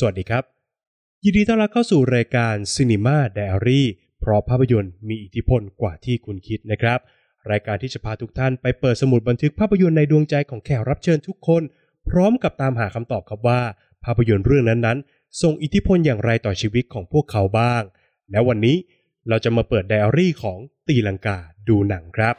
สวัสดีครับ ยินดีต้อนรับเข้าสู่รายการ Cinema Diary เพราะภาพยนตร์มีอิทธิพลกว่าที่คุณคิดนะครับ รายการที่จะพาทุกท่านไปเปิดสมุดบันทึกภาพยนตร์ในดวงใจของแขกรับเชิญทุกคน พร้อมกับตามหาคำตอบครับว่า ภาพยนตร์เรื่องนั้นๆส่งอิทธิพลอย่างไรต่อชีวิตของพวกเขาบ้าง และวันนี้เราจะมาเปิดไดอารี่ของตีลังกาดูหนังครับ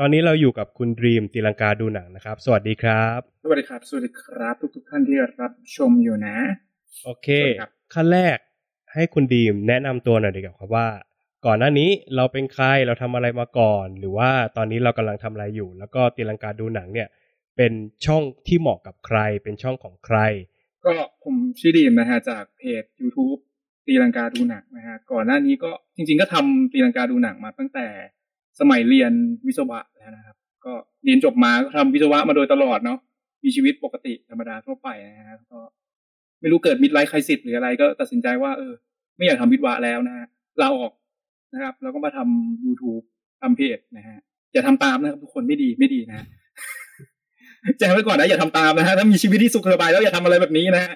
ตอนนี้เราอยู่กับคุณดรีมตีลังกาดูหนังนะครับ สวัสดีครับ สวัสดีครับ สวัสดีครับ ทุกทุกๆท่านที่รับชมอยู่นะ โอเคสวัสดีครับขั้นแรกให้คุณดีมแนะนำตัวหน่อยดีกว่าครับว่า ก่อนหน้านี้เราเป็นใครเราทำอะไรมาก่อน หรือว่าตอนนี้เรากำลังทำอะไรอยู่ แล้วก็ตีลังกาดูหนังเนี่ย เป็นช่องที่เหมาะกับใคร เป็นช่องของใคร ก็ผมชื่อดีมนะฮะจากเพจ YouTube ตีลังกาดูหนังนะฮะก่อนหน้านี้ก็จริง ๆ ก็ทำตีลังกาดูหนังมาตั้งแต่ สมัยเรียนวิศวะแล้วนะครับ ก็เรียนจบมาก็ทำวิศวะมาโดยตลอดเนาะมีชีวิตปกติธรรมดาทั่วไปนะฮะก็ไม่รู้เกิดมิดไลฟ์ไครซิสหรืออะไร ก็ตัดสินใจว่าเออ ไม่อยากทำวิศวะแล้วนะฮะลาออกนะครับ แล้วก็มาทำ YouTube ทำเพจนะฮะอย่าทำตามนะครับทุกคนไม่ดีไม่ดีนะฮะแจ้งไว้ก่อนนะอย่าทำตามนะฮะถ้ามีชีวิตที่สุขสบายแล้วอย่าทำอะไรแบบนี้นะฮะ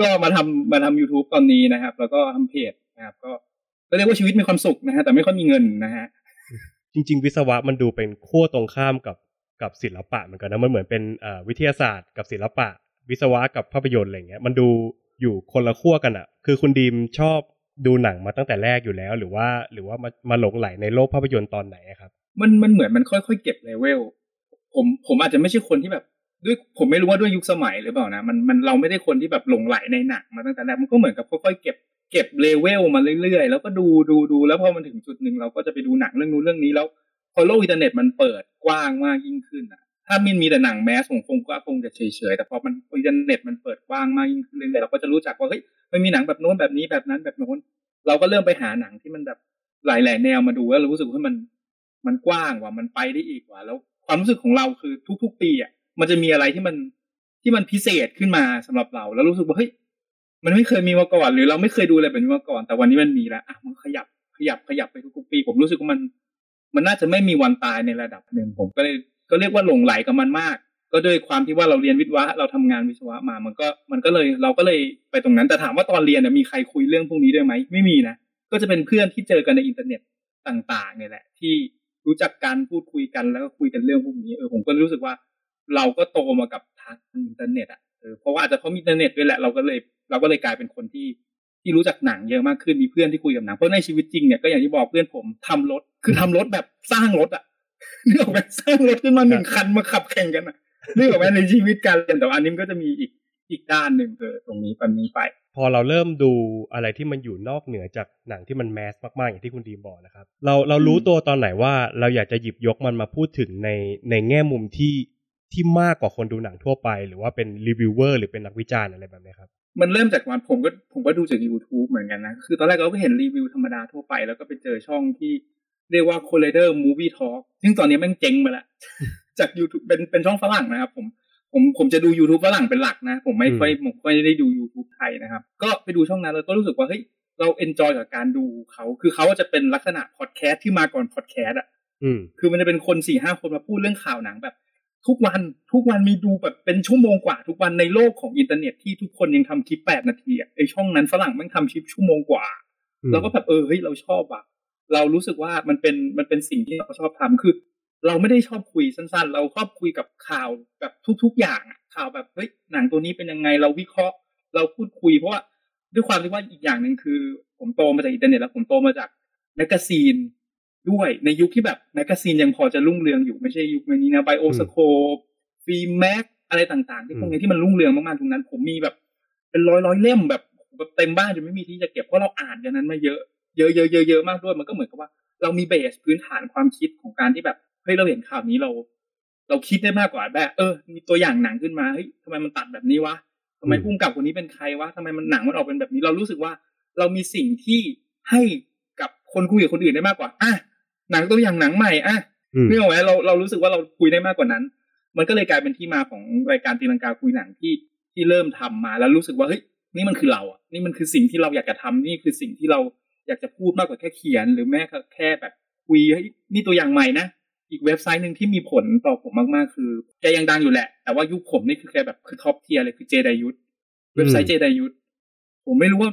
ก็มาทำมาทำ YouTube ตอนนี้นะครับ แล้วก็ทำเพจนะครับ ก็เรียกว่าชีวิตมีความสุขนะฮะแต่ไม่ค่อยมีเงินนะฮะ จริง ๆ วิศวะมันดูเป็นขั้วตรงข้ามกับกับศิลปะเหมือนกันนะมันเหมือนเป็นวิทยาศาสตร์ กับศิลปะ วิศวะกับภาพยนตร์อะไรเงี้ยมันดูอยู่คนละขั้วกันอะคือคุณดีมชอบดูหนังมาตั้งแต่แรกอยู่แล้ว หรือว่าหรือว่ามามาหลงไหลในโลกภาพยนตร์ตอนไหนครับ มันมันเหมือนมันค่อยๆเก็บเลเวลผมผมอาจจะไม่ใช่คนที่แบบ ด้วยผมไม่รู้ว่าด้วยยุคสมัยหรือเปล่านะมันมันเราไม่ได้คนที่แบบหลงไหลในหนังมาตั้งแต่แรกมันก็เหมือนกับค่อยๆเก็บเก็บเลเวลมาเรื่อยๆ แล้วก็ดูดูดูแล้วพอมันถึงจุดหนึ่งเราก็จะไปดูหนังเรื่องนู้นเรื่องนี้แล้วพอโลกอินเทอร์เน็ตมันเปิดกว้างมากยิ่งขึ้นอะถ้ามันมีแต่หนัง mass ผมคงก็คงจะเฉยๆ แต่พอมันอินเทอร์เน็ตมันเปิดกว้างมากยิ่งขึ้นเรื่อยๆเราก็จะรู้จักว่าเฮ้ยมันมีหนังแบบโน้นแบบนี้แบบนั้นแบบโน้น เราก็เริ่มไปหาหนังที่มันแบบหลายๆแนวมาดูแล้วเรารู้สึกว่ามันมันกว้างว่ามันไปได้อีกว่าแล้วความรู้สึกของเราคือทุก ๆ ปีอะ มันจะมีอะไรที่มันที่มันพิเศษขึ้นมาสำหรับเรา แล้วรู้สึกว่าเฮ้ยมันไม่เคยมีมาก่อน หรือเราไม่เคยดูอะไรแบบนี้มาก่อน แต่วันนี้มันมีแล้วอะมันขยับขยับขยับไปทุกๆปี ผมรู้สึกว่ามัน มันน่าจะไม่มีวันตายในระดับหนึ่งผมก็เลยก็เรียกว่าหลงไหลกับมันมาก ก็ด้วยความที่ว่าเราเรียนวิศวะเราทำงานวิศวะมา มันก็มันก็เลยเราก็เลยไปตรงนั้นแต่ถามว่าตอนเรียนน่ะมีใครคุยเรื่องพวกนี้ด้วยไหมไม่มีนะก็จะเป็นเพื่อนที่เจอกันในอินเทอร์เน็ตต่างๆเนี่ยแหละ ที่รู้จักกันพูดคุยกันแล้วก็คุยกันเรื่องพวกนี้เออผมก็รู้สึกว่า เราก็โตมากับทางอินเทอร์เน็ตอะเออเพราะว่าอาจจะเพราะมีอินเทอร์เน็ตด้วยแหละเราก็เลยเราก็เลยกลายเป็นคนที่ที่รู้จักหนังเยอะมากขึ้นมีเพื่อนที่คุยกับหนังเพราะในชีวิตจริงเนี่ยก็อย่างที่บอกเพื่อนผมทำรถคือทำรถแบบสร้างรถอะนึกออกไหมสร้างรถขึ้นมาหนึ่งคันมาขับแข่งกันอะนึกออกไหมในชีวิตการเรียนแต่ว่าอันนี้มันก็จะมีอีกอีกด้านหนึ่งเออตรงนี้ปันนี้ไป พอเราเริ่มดูอะไรที่มันอยู่นอกเหนือจากหนังที่มันแมสมากๆ อย่างที่คุณดีมบอกนะครับ เราเรารู้อืมตัวตอนไหนว่าเราอยากจะหยิบยกมันมาพูดถึงในในแง่มุมที่ ที่มากกว่าคนดูหนังทั่วไป หรือว่าเป็นรีวิวเวอร์หรือเป็นนักวิจารณ์อะไรแบบนี้ครับ มันเริ่มจากวันผมก็ผมก็ดูจาก YouTube เหมือนกันนะ คือตอนแรกเราก็เห็นรีวิวธรรมดาทั่วไปแล้วก็ไปเจอช่องที่เรียกว่า Collider Movie Talk ซึ่งตอนนี้แม่งเจ๊งไปแล้วจาก YouTube เป็นเป็นช่องฝรั่งนะครับผมผมผมจะดู YouTube ฝรั่งเป็นหลักนะ ผมไม่อืมค่อยผมไม่ได้ดู YouTube ไทยนะครับ ก็ไปดูช่องนั้นแล้วก็รู้สึกว่าเฮ้ยเรา enjoy กับการดูเขา คือเขาจะเป็นลักษณะพอดแคสต์ที่มาก่อนพอดแคสต์อะอืมคือมันจะเป็นคนสี่ห้าคนมาพูดเรื่องข่าวหนังแบบ ทุกวันทุกวันมีดูแบบเป็นชั่วโมงกว่า ทุกวันในโลกของอินเทอร์เน็ตที่ทุกคนยังทำคลิปแปดนาทีอะไอช่องนั้นฝรั่งแม่งทำคลิปชั่วโมงกว่าอืมเราก็แบบเออเฮ้ยเราชอบอะเรารู้สึกว่ามันเป็นมันเป็นสิ่งที่เราชอบทำคือ เราไม่ได้ชอบคุยสั้น ๆ เราชอบคุยกับข่าวแบบทุก ๆ อย่างอะข่าวแบบเฮ้ยหนังตัวนี้เป็นยังไงเราวิเคราะห์ เราพูดคุยเพราะว่าด้วยความที่ว่าอีกอย่างหนึ่งคือ ผมโตมาจากอินเทอร์เน็ตแล้วผมโตมาจากแมกกาซีน ด้วยในยุคที่แบบแมกกาซีนยังพอจะรุ่งเรืองอยู่ไม่ใช่ยุคนี้นะไบโอสโคป Filmmax อะไรต่างๆ ที่พวกนี้ที่มันรุ่งเรืองมากๆตรงนั้น ผมมีแบบ เป็นร้อยร้อยๆเล่มแบบแบบเต็มบ้านจนไม่มีที่จะเก็บเพราะเราอ่านกันนั้นมาเยอะเยอะเยอะเยอะเยอะมากด้วยมันก็เหมือนกับว่า เรามีเบสพื้นฐานความคิดของการที่แบบเฮ้ยเราเห็นข่าวนี้เรา เราคิดได้มากกว่าแบบเออ มีตัวอย่างหนังขึ้นมาเฮ้ยทำไมมันตัดแบบนี้วะทำไมอืมพุ่งกับคนนี้เป็นใครวะทำไมมันหนังมันออกเป็นแบบนี้ เรารู้สึกว่า เรามีสิ่งที่ให้กับคนคุยกับคนอื่นได้มากกว่าอะ หนังตัวอย่างหนังใหม่อะอืมเนื่องไหมเราเรารู้สึกว่าเราคุยได้มากกว่านั้น มันก็เลยกลายเป็นที่มาของรายการตีลังกาคุยหนังที่ที่เริ่มทำมาแล้วรู้สึกว่าเฮ้ยนี่มันคือเราอะนี่มันคือสิ่งที่เราอยากจะทำนี่คือสิ่งที่เราอยากจะพูดมากกว่าแค่เขียน หรือแม้แค่แบบคุยเฮ้ยนี่ตัวอย่างใหม่นะอีกเว็บไซต์หนึ่งที่มีผลต่อผมมากๆ คือแกยังดังอยู่แหละ แต่ว่ายุคผมนี่คือแกแบบคือ top tier เลยคือ JEDIYUTH เว็บไซต์ JEDIYUTH ผมไม่รู้ว่า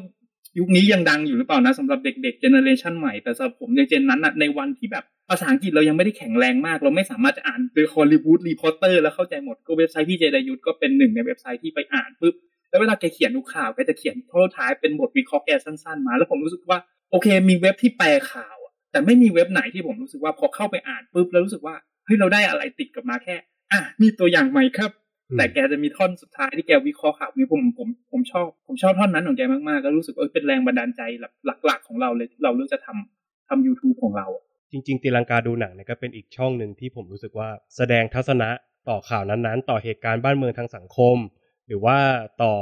ยุคนี้ยังดังอยู่หรือเปล่านะสำหรับเด็กๆ generation ใหม่แต่สำหรับผมใน gen นั้นอะในวันที่แบบภาษาอังกฤษเรายังไม่ได้แข็งแรงมาก เราไม่สามารถจะอ่าน The Hollywood Reporter แล้วเข้าใจหมดก็เว็บไซต์พี่ JEDIYUTH ก็เป็นหนึ่งในเว็บไซต์ที่ไปอ่านปุ๊บแล้วเวลาแกเขียนดูข่าวแกจะเขียนโทษท้ายเป็นบทวิเคราะห์แกสั้นๆมา แล้วผมรู้สึกว่าโอเค มีเว็บที่แปลข่าวแต่ไม่มีเว็บไหนที่ผมรู้สึกว่าพอเข้าไปอ่านปุ๊บแล้วรู้สึกว่าเฮ้ยเราได้อะไรติดกลับมาแค่ อะนี่ตัวอย่างใหม่ครับ แต่แกจะมีท่อนสุดท้ายที่แกวิเคราะห์ข่าวนี้ผมผมผมชอบผมชอบท่อนนั้นของแกมากๆก็รู้สึกเออเป็นแรงบันดาลใจหลัก ๆ ของเราเลยที่เราเลือกจะทำทำ YouTube ของเรา จริง ๆ ตีลังกาดูหนังเนี่ยก็เป็นอีกช่องหนึ่งที่ผมรู้สึกว่าแสดงทัศนะต่อข่าวนั้นๆ ต่อเหตุการณ์บ้านเมืองทางสังคม หรือว่าต่อ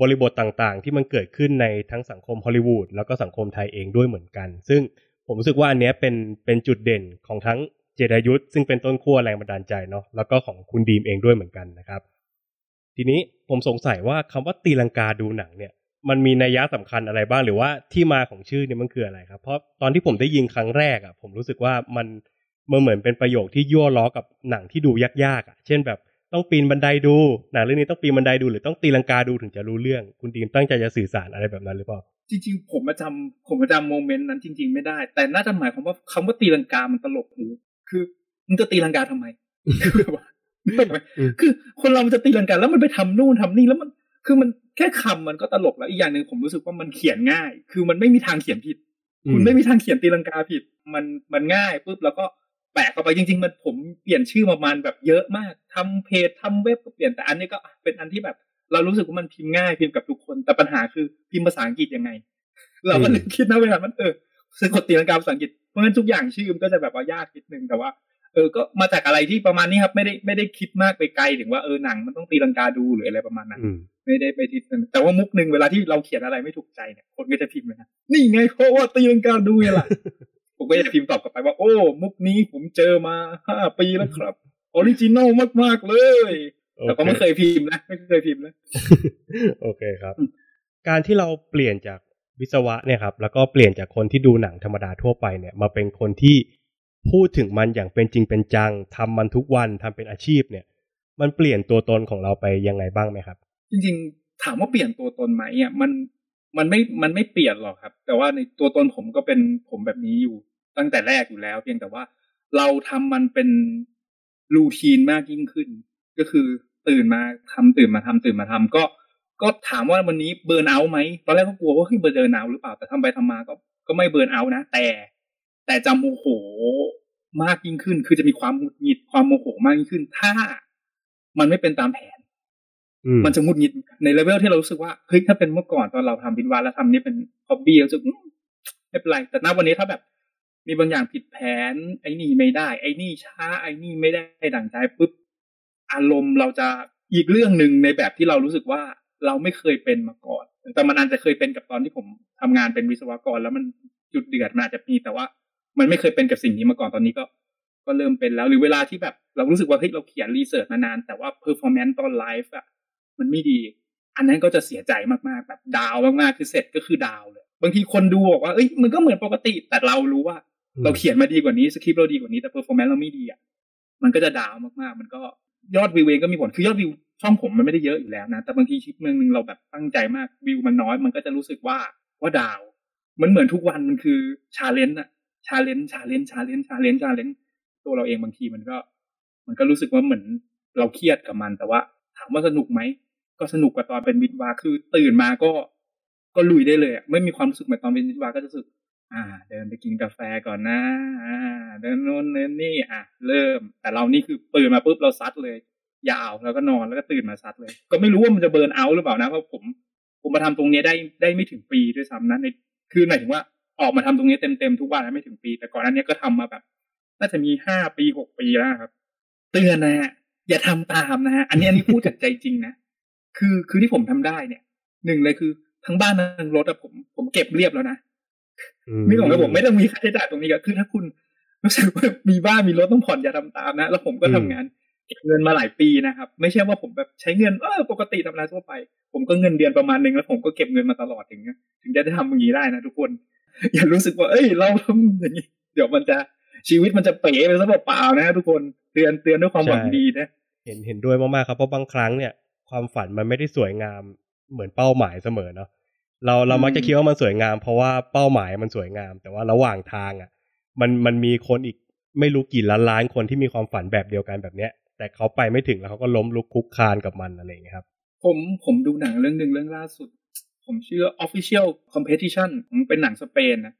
บริบทต่างๆ ที่มันเกิดขึ้นในทั้งสังคมฮอลลีวูดแล้วก็สังคมไทยเองด้วยเหมือนกัน ซึ่งผมรู้สึกว่าอันนี้เป็นเป็นจุดเด่นของทั้ง เจดายุทธซึ่งเป็นต้นขั้วแรงบันดาลใจเนาะแล้วก็ของคุณดีมเองด้วยเหมือนกันนะครับ ทีนี้ผมสงสัยว่าคำว่าตีลังกาดูหนังเนี่ย มันมีนัยยะสำคัญอะไรบ้างหรือว่าที่มาของชื่อเนี่ยมันคืออะไรครับ เพราะตอนที่ผมได้ยินครั้งแรกอะ ผมรู้สึกว่ามันมันเหมือนเป็นประโยคที่ยั่วล้อกับหนังที่ดูยากๆอะ เช่นแบบต้องปีนบันไดดูหนังเรื่องนี้ต้องปีนบันไดดูหรือต้องตีลังกาดูถึงจะรู้เรื่อง คุณดีมตั้งใจจะสื่อสารอะไรแบบนั้นหรือเปล่าจริงๆผมมาจำผมมาจำโมเมนต์นั้นจริง ๆ ไม่ได้ แต่น่าจะหมายความว่าคำว่าตีลังกามันตลกหู คือมึงจะตีลังกาทำไมคือแบบว่าคือคนเรามันจะตีลังกาแล้วมันไปทำนู่นทำนี่แล้วมัน คือมันแค่คำมันก็ตลกแล้วอีกอย่างหนึ่งผมรู้สึกว่ามันเขียนง่าย คือมันไม่มีทางเขียนผิด คุณไม่มีทางเขียนตีลังกาผิด มันมันง่ายปุ๊บแล้วก็แปะเข้าไปจริง ๆ มันผมเปลี่ยนชื่อประมาณแบบเยอะมากทำเพจทำเว็บก็เปลี่ยนแต่อันนี้ก็เป็นอันที่แบบ เรารู้สึกว่ามันพิมพ์ง่ายพิมพ์กับทุกคนแต่ปัญหาคือพิมพ์ภาษาอังกฤษยังไง เราก็เลยคิดนะเวลามันเออสะกดตีลังกาภาษาอังกฤษ เพราะงั้นทุกอย่างชื่อมันก็จะแบบว่ายากนิดนึงแต่ว่า เออ ก็มาจากอะไรที่ประมาณนี้ครับไม่ได้ไม่ได้คิดมากไปไกลถึงว่าเออหนังมันต้องตีลังกาดูหรืออะไรประมาณนั้นไม่ได้ไปทิศนั้นแต่ว่ามุกหนึ่งเวลาที่เราเขียนอะไรไม่ถูกใจเนี่ยคนก็จะพิมพ์นะนี่ไงเพราะว่าตีลังกาดูไงล่ะผมก็จะพิมพ์ตอบกลับไปว่า โอ้มุกนี้ผมเจอมาห้าปีแล้วครับ original มากๆเลยแต่ก็ไม่เคยพิมพ์นะไม่เคยพิมพ์นะโอเคครับ การที่เราเปลี่ยนจาก วิศวะเนี่ยครับแล้วก็เปลี่ยนจากคนที่ดูหนังธรรมดาทั่วไปเนี่ยมาเป็นคนที่พูดถึงมันอย่างเป็นจริงเป็นจังทำมันทุกวันทำเป็นอาชีพเนี่ย มันเปลี่ยนตัวตนของเราไปยังไงบ้างไหมครับ จริงๆถามว่าเปลี่ยนตัวตนไหมอะมันมันไม่มันไม่เปลี่ยนหรอกครับ แต่ว่าในตัวตนผมก็เป็นผมแบบนี้อยู่ตั้งแต่แรกอยู่แล้ว เพียงแต่ว่าเราทำมันเป็นรูทีนมากยิ่งขึ้น ก็คือตื่นมาทำตื่นมาทำตื่นมาทำก็ ก็ถามว่าวันนี้เบิร์นเอาไหมตอนแรกก็กลัวว่าเฮ้ยเบิร์นเอาหรือเปล่าแต่ทำไปทำมาก็ก็ไม่เบิร์นเอานะ แต่ แต่จะโมโหมากยิ่งขึ้น คือจะมีความหงุดหงิดความโมโหมากยิ่งขึ้น ถ้ามันไม่เป็นตามแผน มันจะหงุดหงิดในเลเวลที่เรารู้สึกว่าเฮ้ยถ้าเป็นเมื่อก่อนตอนเราทำบินวานแล้วทำนี้เป็น hobby เราจะไม่เป็นไรแต่ณวันนี้ถ้าแบบ มีบางอย่างผิดแผน ไอ้นี่ไม่ได้ ไอ้นี่ช้า ไอ้นี่ไม่ได้ดั่งใจปุ๊บอารมณ์เราจะอีกเรื่องหนึ่งในแบบที่เรารู้สึกว่า เราไม่เคยเป็นมาก่อน แต่มันอาจจะเคยเป็นกับตอนที่ผมทำงานเป็นวิศวกร แล้วมันจุดเดือดมันอาจจะมีแต่ว่า มันไม่เคยเป็นกับสิ่งนี้มาก่อนตอนนี้ก็ ก็เริ่มเป็นแล้วหรือเวลาที่แบบ เรารู้สึกว่าเฮ้ยเราเขียน research มานาน แต่ว่า performance ตอนไลฟ์อะมันไม่ดี อันนั้นก็จะเสียใจมากๆแบบดาวมากๆคือเสร็จก็คือดาวเลย บางทีคนดูบอกว่าเอ้ยมันก็เหมือนปกติ แต่เรารู้ว่า เราเขียนมาดีกว่านี้สคริปต์เราดีกว่านี้แต่ performance เราไม่ดีอะมันก็จะ down มากๆ มันก็ยอดวิวเองก็มีผลคือยอดวิว ช่องผมมันไม่ได้เยอะอยู่แล้วนะ แต่บางทีคลิปนึงเราแบบตั้งใจมากวิวมันน้อย มันก็จะรู้สึกว่าว่า down มันเหมือนทุกวันมันคือ challenge อะ challenge challenge challenge challenge challenge ตัวเราเองบางทีมันก็ มันก็รู้สึกว่าเหมือนเราเครียดกับมัน แต่ว่าถามว่าสนุกไหมก็สนุกกว่าตอนเป็นวิทวาคือตื่นมาก็ก็ลุยได้เลยไม่มีความรู้สึกเหมือนตอนเป็นวิทวาก็จะรู้สึก อ่า เดินไปกินกาแฟก่อนนะ อ่า เดินโน่นเดินนี่อะเริ่ม แต่เรานี่คือตื่นมาปุ๊บเราซัดเลย ยาวแล้วก็นอนแล้วก็ตื่นมาซัดเลย ก็ไม่รู้ว่ามันจะเบิร์นเอาหรือเปล่านะเพราะผมผมมาทำตรงนี้ได้ได้ไม่ถึงปีด้วยซ้ำนะในคือหมายถึงว่าออกมาทำตรงนี้เต็มๆทุกวันไม่ถึงปี แต่ก่อนอันนี้ก็ทำมาแบบ น่าจะมีห้าปีหกปีแล้วครับ เตือนนะฮะอย่าทำตามนะฮะอันนี้อันนี้พูดจากใจจริงนะคือคือที่ผมทำได้เนี่ยหนึ่งเลยคือทั้งบ้านทั้งรถอะผม ผมเก็บเรียบแล้วนะนี่ของระบบไม่ต้องมีค่าใช้จ่ายตรงนี้ก็คือถ้าคุณรู้สึกว่ามีบ้านมีรถต้องผ่อนอย่าทำตามนะ แล้วผมก็ทำงาน เก็บเงินมาหลายปีนะครับ ไม่ใช่ว่าผมแบบใช้เงินเออปกติทำงานทั่วไป ผมก็เงินเดือนประมาณหนึ่งแล้วผมก็เก็บเงินมาตลอดถึงถึงจะได้ทำอย่างนี้ได้นะทุกคน อย่ารู้สึกว่า เอ้ย เราทำอย่างนี้ เดี๋ยวมันจะชีวิตมันจะเป๋ไปซะเปล่าๆนะทุกคนเตือนเตือนด้วยความหวังดีนะเห็นเห็นด้วยมากๆครับเพราะบางครั้งเนี่ย ความฝันมันไม่ได้สวยงามเหมือนเป้าหมายเสมอเนาะเราเรามักจะคิดว่ามันสวยงาม เพราะว่าเป้าหมายมันสวยงาม แต่ว่าระหว่างทางอะ มันมันมีคนอีกไม่รู้กี่ล้านล้านคนที่มีความฝันแบบเดียวกันแบบเนี้ย แต่เขาไปไม่ถึงแล้วเขาก็ล้มลุกคลุกคลานกับมันอะไรอย่างเงี้ยครับ ผมผมดูหนังเรื่องหนึ่งเรื่องล่าสุด ผมชื่อ Official Competition มันเป็นหนังสเปนนะ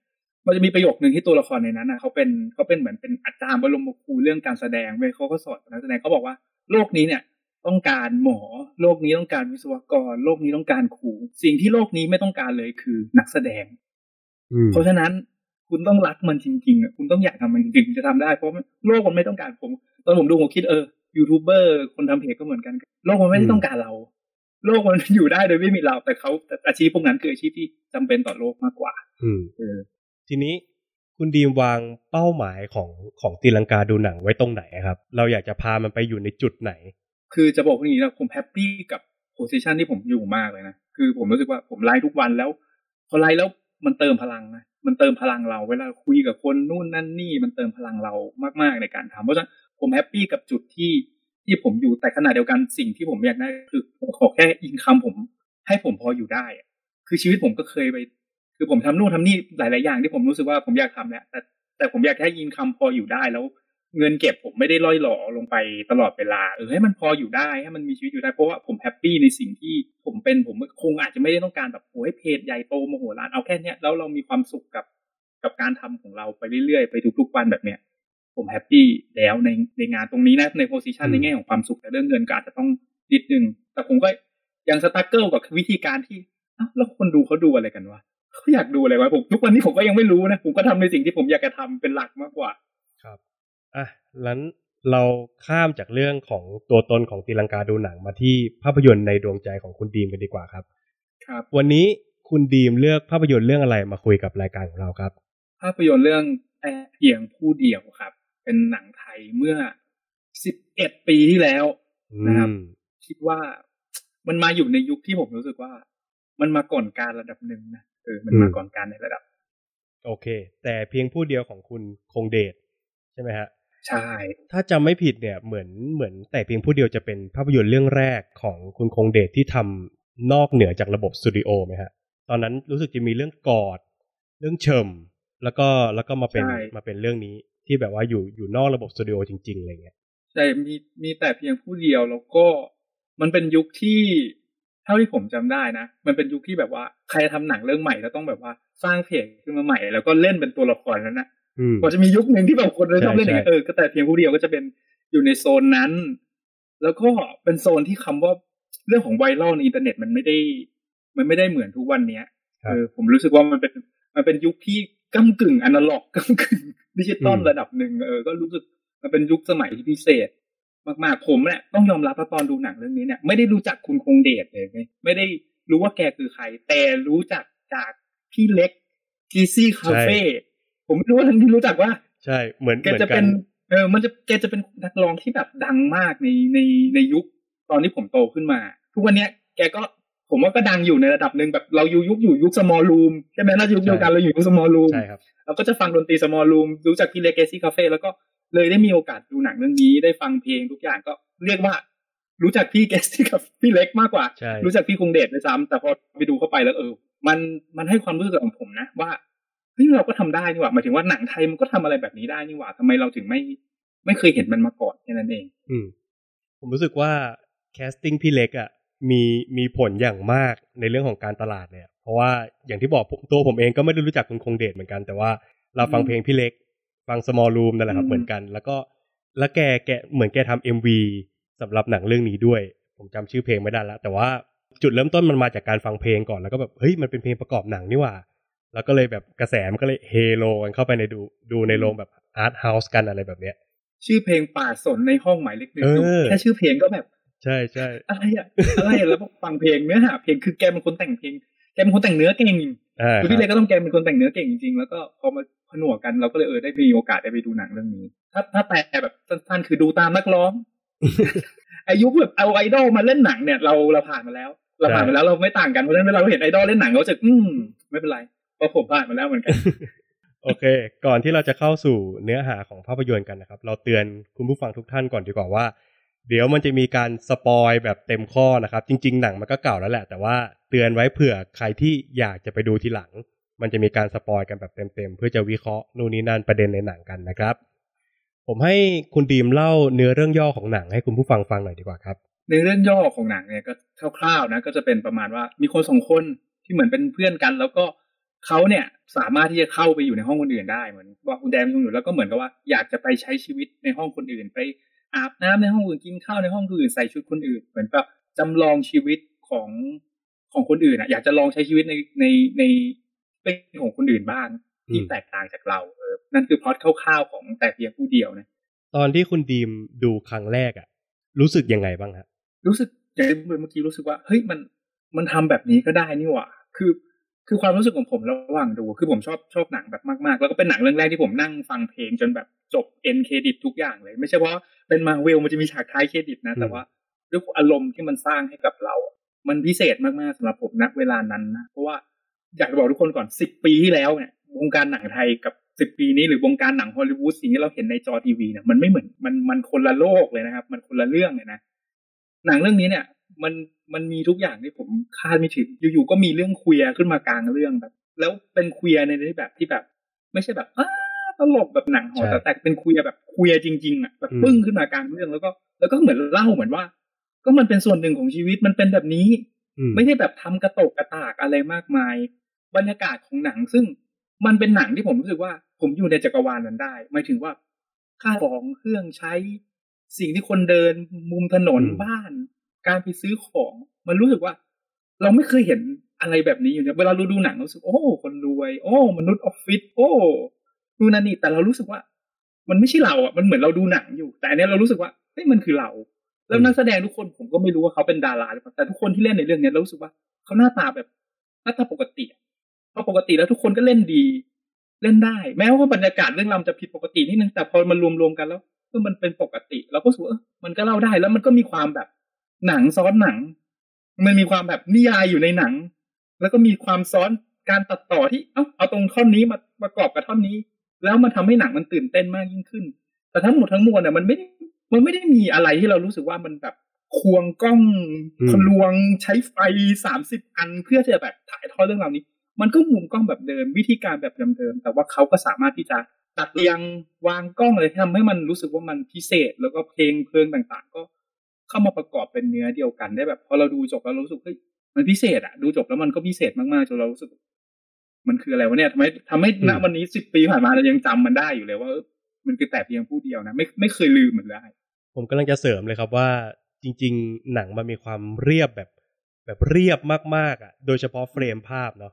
มันจะมีประโยคหนึ่งที่ตัวละครในนั้นนะเขาเป็นเขาเป็นเหมือนเป็นอาจารย์บรมครูเรื่องการแสดงเว้ยเขาก็สอนนักแสดงเขาบอกว่าโลกนี้เนี่ยต้องการหมอ โลกนี้ต้องการวิศวกร โลกนี้ต้องการครู สิ่งที่โลกนี้ไม่ต้องการเลยคือนักแสดง เพราะฉะนั้นคุณต้องรักมันจริงๆอะคุณต้องอยากทำมันจริงๆจะทำได้เพราะโลกมันไม่ต้องการผม ตอนผมดูผมคิดเออ ยูทูบเบอร์คนทำเพจก็เหมือนกันโลกมันไม่ได้ต้องการเรา โลกมันอยู่ได้โดยไม่มีเราแต่เขาอาชีพพวกนั้นคืออาชีพที่จำเป็นต่อโลกมากกว่า อืมเออทีนี้คุณดีมวางเป้าหมายของของตีลังกาดูหนังไว้ตรงไหนครับ เราอยากจะพามันไปอยู่ในจุดไหน คือจะบอกว่าอย่างนี้นะผม happy กับ position ที่ผมอยู่มากเลยนะคือผมรู้สึกว่าผมไลฟ์ทุกวันแล้วพอไลฟ์แล้วมันเติมพลังนะมันเติมพลังเรา เวลาคุยกับคนนู่นนั่นนี่มันเติมพลังเรามากๆในการทำเพราะฉะนั้น ผม happy กับจุดที่ที่ผมอยู่แต่ขณะเดียวกันสิ่งที่ผมอยากได้คือผมขอแค่ income ผม ให้ผมพออยู่ได้ คือชีวิตผมก็เคยไป คือผมทำนู่นทำนี่หลาย ๆ อย่างที่ผมรู้สึกว่าผมอยากทำแหละแต่แต่ผมอยากให้ income พออยู่ได้แล้ว เงินเก็บผมไม่ได้ร่อยหรอลงไปตลอดเวลาเออให้มันพออยู่ได้ให้มันมีชีวิตอยู่ได้เพราะว่าผม happy ในสิ่งที่ผมเป็นผมคงอาจจะไม่ได้ต้องการแบบโอ้ยเพจใหญ่โตมโหฬารเอาแค่เนี้ยแล้วเรามีความสุขกับกับการทำของเราไปเรื่อยๆ ไปทุกๆวันแบบเนี้ย ผม happy แล้วในในงานตรงนี้นะใน position อืมในแง่ของความสุขแต่เรื่องเงินก็อาจจะต้องนิดนึง แต่ผมก็ยัง struggle กับวิธีการที่อ้าวแล้วคนดูเขาดูอะไรกันวะเขาอยากดูอะไรวะผมทุกวันนี้ผมก็ยังไม่รู้นะ ผมก็ทำในสิ่งที่ผมอยากจะทำเป็นหลักมากกว่า ครับอะนั้นเราข้ามจากเรื่องของตัวตนของตีลังกาดูหนังมาที่ภาพยนตร์ในดวงใจของคุณดีมกันดีกว่าครับ ครับ วันนี้คุณดีมเลือกภาพยนตร์เรื่องอะไรมาคุยกับรายการของเราครับ ภาพยนตร์เรื่องแต่เพียงผู้เดียวครับ เป็นหนังไทยเมื่อ11ปีที่แล้วนะครับอืมคิดว่ามันมาอยู่ในยุคที่ผมรู้สึกว่า มันมาก่อนการระดับหนึ่งนะเออมันมาก่อนการในระดับ โอเค แต่เพียงผู้เดียวของคุณคงเดชใช่ไหมฮะใช่ ถ้าจำไม่ผิดเนี่ยเหมือนเหมือน แต่เพียงผู้เดียวจะเป็นภาพยนตร์เรื่องแรกของคุณคงเดชที่ทำนอกเหนือจากระบบสตูดิโอไหมฮะตอนนั้นรู้สึกจะมีเรื่องกอด เรื่องเฉิมแล้วก็แล้วก็มาเป็นมาเป็นเรื่องนี้ ที่แบบว่าอยู่อยู่นอกระบบสตูดิโอจริง ๆอะไรเงี้ยใช่มีมีแต่เพียงผู้เดียวแล้วก็มันเป็นยุคที่เท่าที่ผมจำได้นะ มันเป็นยุคที่แบบว่าใครทำหนังเรื่องใหม่แล้วต้องแบบว่าสร้างเพจขึ้นมาใหม่ แล้วก็เล่นเป็นตัวละครนั้นนะอืมพอจะมียุคหนึ่งที่แบบคนเลยชอบเล่นอย่างเงี้ยใช่เออก็แต่เพียงผู้เดียวก็จะเป็นอยู่ในโซนนั้น แล้วก็เป็นโซนที่คำว่าเรื่องของ viral ในอินเทอร์เน็ตมันไม่ได้ มันไม่ได้เหมือนทุกวันเนี้ยครับเออผมรู้สึกว่ามันเป็นมันเป็นยุคที่ ก้ากึ่งอนาล็อกก้ากึ่งดิจิตอลระดับหนึ่งเออก็รู้สึกมันเป็นยุคสมัยที่พิเศษ มากๆผมเนี่ยต้องยอมรับว่าตอนดูหนังเรื่องนี้เนี่ยไม่ได้รู้จักคุณคงเดชเลยเว้ยไม่ได้รู้ว่าแกคือใคร แต่รู้จักจากพี่เล็ก Greasy Cafeผมไม่รู้ว่าท่านที่รู้จักว่า ใช่ เหมือนแกเหมือจะนกัเป็นนเออ มันจะแกจะเป็นนักร้องที่แบบดังมากในในในยุคตอนที่ผมโตขึ้นมา ทุกวันเนี้ยแกก็ ผมว่าก็ดังอยู่ในระดับหนึ่งแบบเราอยู่ยุคอยู่ยุค small room ใช่ไหมน่าจะยุคเดียวกันเราอยู่ยุค small room ใช่ครับเราก็จะฟังดนตรี small room รู้จักพี่เลเกซี่คาเฟ่แล้วก็เลยได้มีโอกาสดูหนังเรื่องนี้ได้ฟังเพลงทุกอย่างก็เรียกว่ารู้จักพี่เกซี่กับพี่เล็กมากกว่าใช่รู้จักพี่คงเดชด้วยซ้ำแต่พอไปดูเข้าไปแล้วเออ มันมันให้ความรู้สึกของผมนะ ว่าเฮ้ยเราก็ทำได้นี่หว่าหมายถึงว่าหนังไทยมันก็ทำอะไรแบบนี้ได้นี่หว่าทำไมเราถึงไม่ไม่เคยเห็นมันมาก่อนแค่นั้นเอง อืมผมรู้สึกว่าแคสติ้งพี่เล็กอะ มีมีผลอย่างมากในเรื่องของการตลาดเนี่ย เพราะว่าอย่างที่บอกผมตัวผมเองก็ไม่ได้รู้จักคุณคงเดชเหมือนกัน แต่ว่าเราฟังอืมเพลงพี่เล็ก ฟัง small room นั่นแหละครับอืมเหมือนกัน แล้วก็แล้วแกแกเหมือนแกทำ MV สำหรับหนังเรื่องนี้ด้วย ผมจำชื่อเพลงไม่ได้แล้วแต่ว่าจุดเริ่มต้นมันมาจากการฟังเพลงก่อนแล้วก็แบบเฮ้ยมันเป็นเพลงประกอบหนังนี่หว่า แล้วก็เลยแบบกระแสมันก็เลยเฮโลกันเข้าไปในดูดูในโรงแบบ art house กันอะไรแบบเนี้ย ชื่อเพลงป่าสนในห้องหมายเลขหนึ่งเออแค่ชื่อเพลงก็แบบ ใช่ใช่อะไรอะอะไรอะแล้วพอฟังเพลงเนื้อหาเพลงคือแกเป็นคนแต่งเพลงแกเป็นคนแต่งเนื้อเก่งอ่าคือคพี่รับเล็กก็ต้องแกเป็นคนแต่งเนื้อเก่งจริงๆแล้วก็พอมาผนวกกันเราก็เลยเออได้มีโอกาสได้ไปดูหนังเรื่องนี้ ถ้าถ้าแปลแบบสั้นๆคือดูตามนักร้อง อายุแบบเอาไอดอลมาเล่นหนังเนี่ยเราเราผ่านมาแล้ว เราผ่านมาแล้วเราไม่ต่างกันเพราะฉะนั้นเวลาเราเห็นไอดอลเล่นหนังเราจะอืมไม่เป็นไรพราะผมผ่านมาแล้วเหมือนกันโอเค ก่อนที่เราจะเข้าสู่เนื้อหาของภาพยนตร์กันนะครับ เราเตือนคุณผู้ฟังทุกท่านก่อนดีกว่าว่า เดี๋ยวมันจะมีการสปอยแบบเต็มข้อนะครับ จริง ๆ หนังมันก็เก่าแล้วแหละ แต่ว่าเตือนไว้เผื่อใครที่อยากจะไปดูทีหลัง มันจะมีการสปอยกันแบบเต็มๆเพื่อจะวิเคราะห์นู่นนี่นั่นประเด็นในหนังกันนะครับ ผมให้คุณดีมเล่าเนื้อเรื่องย่อของหนังให้คุณผู้ฟังฟังหน่อยดีกว่าครับในเรื่องย่อของหนังเนี่ยก็คร่าวๆนะก็จะเป็นประมาณว่ามีคนสองคนที่เหมือนเป็นเพื่อนกัน แล้วก็เขาเนี่ยสามารถที่จะเข้าไปอยู่ในห้องคนอื่นได้เหมือนว่าคุณแดนอยู่แล้วก็เหมือนกับว่าอยากจะไปใช้ชีวิตในห้องคนอื่นไป อาบน้ำในห้องอื่นกินข้าวในห้องอื่นใส่ชุดคนอื่น เหมือนกับจำลองชีวิตของของคนอื่นอะ อยากจะลองใช้ชีวิตในในในเป็นของคนอื่นบ้างที่แตกต่างจากเราเออนั่นคือพล็อตคร่าวๆของแต่เพียงผู้เดียวนะตอนที่คุณดีมดูครั้งแรกอะรู้สึกยังไงบ้างครับรู้สึกอย่างที่เมื่อกี้รู้สึกว่าเฮ้ยมันมันทำแบบนี้ก็ได้นี่หว่า คือ คือความรู้สึกของผมระหว่างดูคือผมชอบชอบหนังแบบมากๆ แล้วก็เป็นหนังเรื่องแรกที่ผมนั่งฟังเพลงจนแบบจบเอ็นเครดิตทุกอย่างเลย ไม่ใช่เพราะเป็นมาเวลมันจะมีฉากท้ายเครดิตนะ แต่ว่าด้วยอารมณ์ที่มันสร้างให้กับเรา มันพิเศษมากๆสำหรับผมณเวลานั้นนะเพราะว่าอยากจะบอกทุกคนก่อนสิบปีที่แล้วเนี่ยวงการหนังไทยกับสิบปีนี้หรือวงการหนังฮอลลีวูดสิ่งที่เราเห็นในจอทีวีเนี่ยมันไม่เหมือนมันมันคนละโลกเลยนะครับ มันคนละเรื่องเลยนะหนังเรื่องนี้เนี่ย มันมันมีทุกอย่างที่ผมคาดไม่ถึง อยู่ๆก็มีเรื่องเคลียร์ขึ้นมากลางเรื่องแบบ แล้วเป็นเคลียร์ในที่แบบที่แบบ ไม่ใช่แบบอ้าตลกแบบหนังหอแต่แต่เป็นเคลียร์แบบเคลียร์จริงๆอะแบบปึ้งขึ้นมากลางเรื่องแล้วก็ แล้วก็เหมือนเล่าเหมือนว่า ก็มันเป็นส่วนหนึ่งของชีวิตมันเป็นแบบนี้ ไม่ได้แบบทำกระตกกระตากอะไรมากมาย บรรยากาศของหนังซึ่งมันเป็นหนังที่ผมรู้สึกว่า ผมอยู่ในจักรวาลนั้นได้หมายถึงว่าค่าของเครื่องใช้สิ่งที่คนเดินมุมถนนบ้าน การไปซื้อของ มันรู้สึกว่า เราไม่เคยเห็นอะไรแบบนี้อยู่เนี่ยเวลาเราดูหนังรู้สึกโอ้คนรวย โอ้ มนุษย์ออฟฟิศโอ้ดูนั่นนี่แต่เรารู้สึกว่า มันไม่ใช่เราอะมันเหมือนเราดูหนังอยู่ แต่อันนี้เรารู้สึกว่าเฮ้ยมันคือเรา แล้วนักแสดงทุกคนผมก็ไม่รู้ว่าเขาเป็นดาราหรือเปล่าแต่ทุกคนที่เล่นในเรื่องนี้เรารู้สึกว่าเขาหน้าตาแบบหน้าตาปกติเพราะปกติแล้วทุกคนก็เล่นดี เล่นได้ แม้ว่าบรรยากาศเรื่องราวจะผิดปกตินิดนึงแต่พอมันรวมๆกันแล้วก็มันเป็นปกติ เราก็รู้สึกว่ามันก็เล่าได้แล้วมันก็มีความแบบ หนังซ้อนหนัง มันมีความแบบนิยายอยู่ในหนัง แล้วก็มีความซ้อนการตัดต่อที่ เอ้าเอาตรงท่อนนี้มาประกอบกับท่อนนี้ แล้วมันทำให้หนังมันตื่นเต้นมากยิ่งขึ้น แต่ทั้งหมดทั้งมวลเนี่ยมันไม่ได้มันไม่ได้มีอะไรที่เรารู้สึกว่ามันแบบควงกล้องทะลวงใช้ไฟสามสิบอันเพื่อจะแบบถ่ายทอดเรื่องราวนี้ มันก็มุมกล้องแบบเดิม วิธีการแบบเดิมๆแต่ว่าเขาก็สามารถที่จะตัดเรียงวางกล้องอะไรทำให้มันรู้สึกว่ามันพิเศษ แล้วก็เพลงเพลิงต่าง ๆ ก็ เข้ามาประกอบเป็นเนื้อเดียวกันได้แบบพอเราดูจบแล้วรู้สึกเฮ้ยมันพิเศษอะดูจบแล้วมันก็พิเศษมากๆจนเรารู้สึก มันคืออะไรวะเนี่ยทำไมทำให้ณวันนี้สิบปีผ่านมาเรายังจำมันได้อยู่เลยว่ามันคือแต่เพียงผู้เดียวนะไม่ไม่เคยลืมมันได้ ผมกำลังจะเสริมเลยครับว่า จริง ๆ หนังมันมีความเรียบแบบ แบบเรียบมากๆอะ โดยเฉพาะเฟรมภาพเนาะ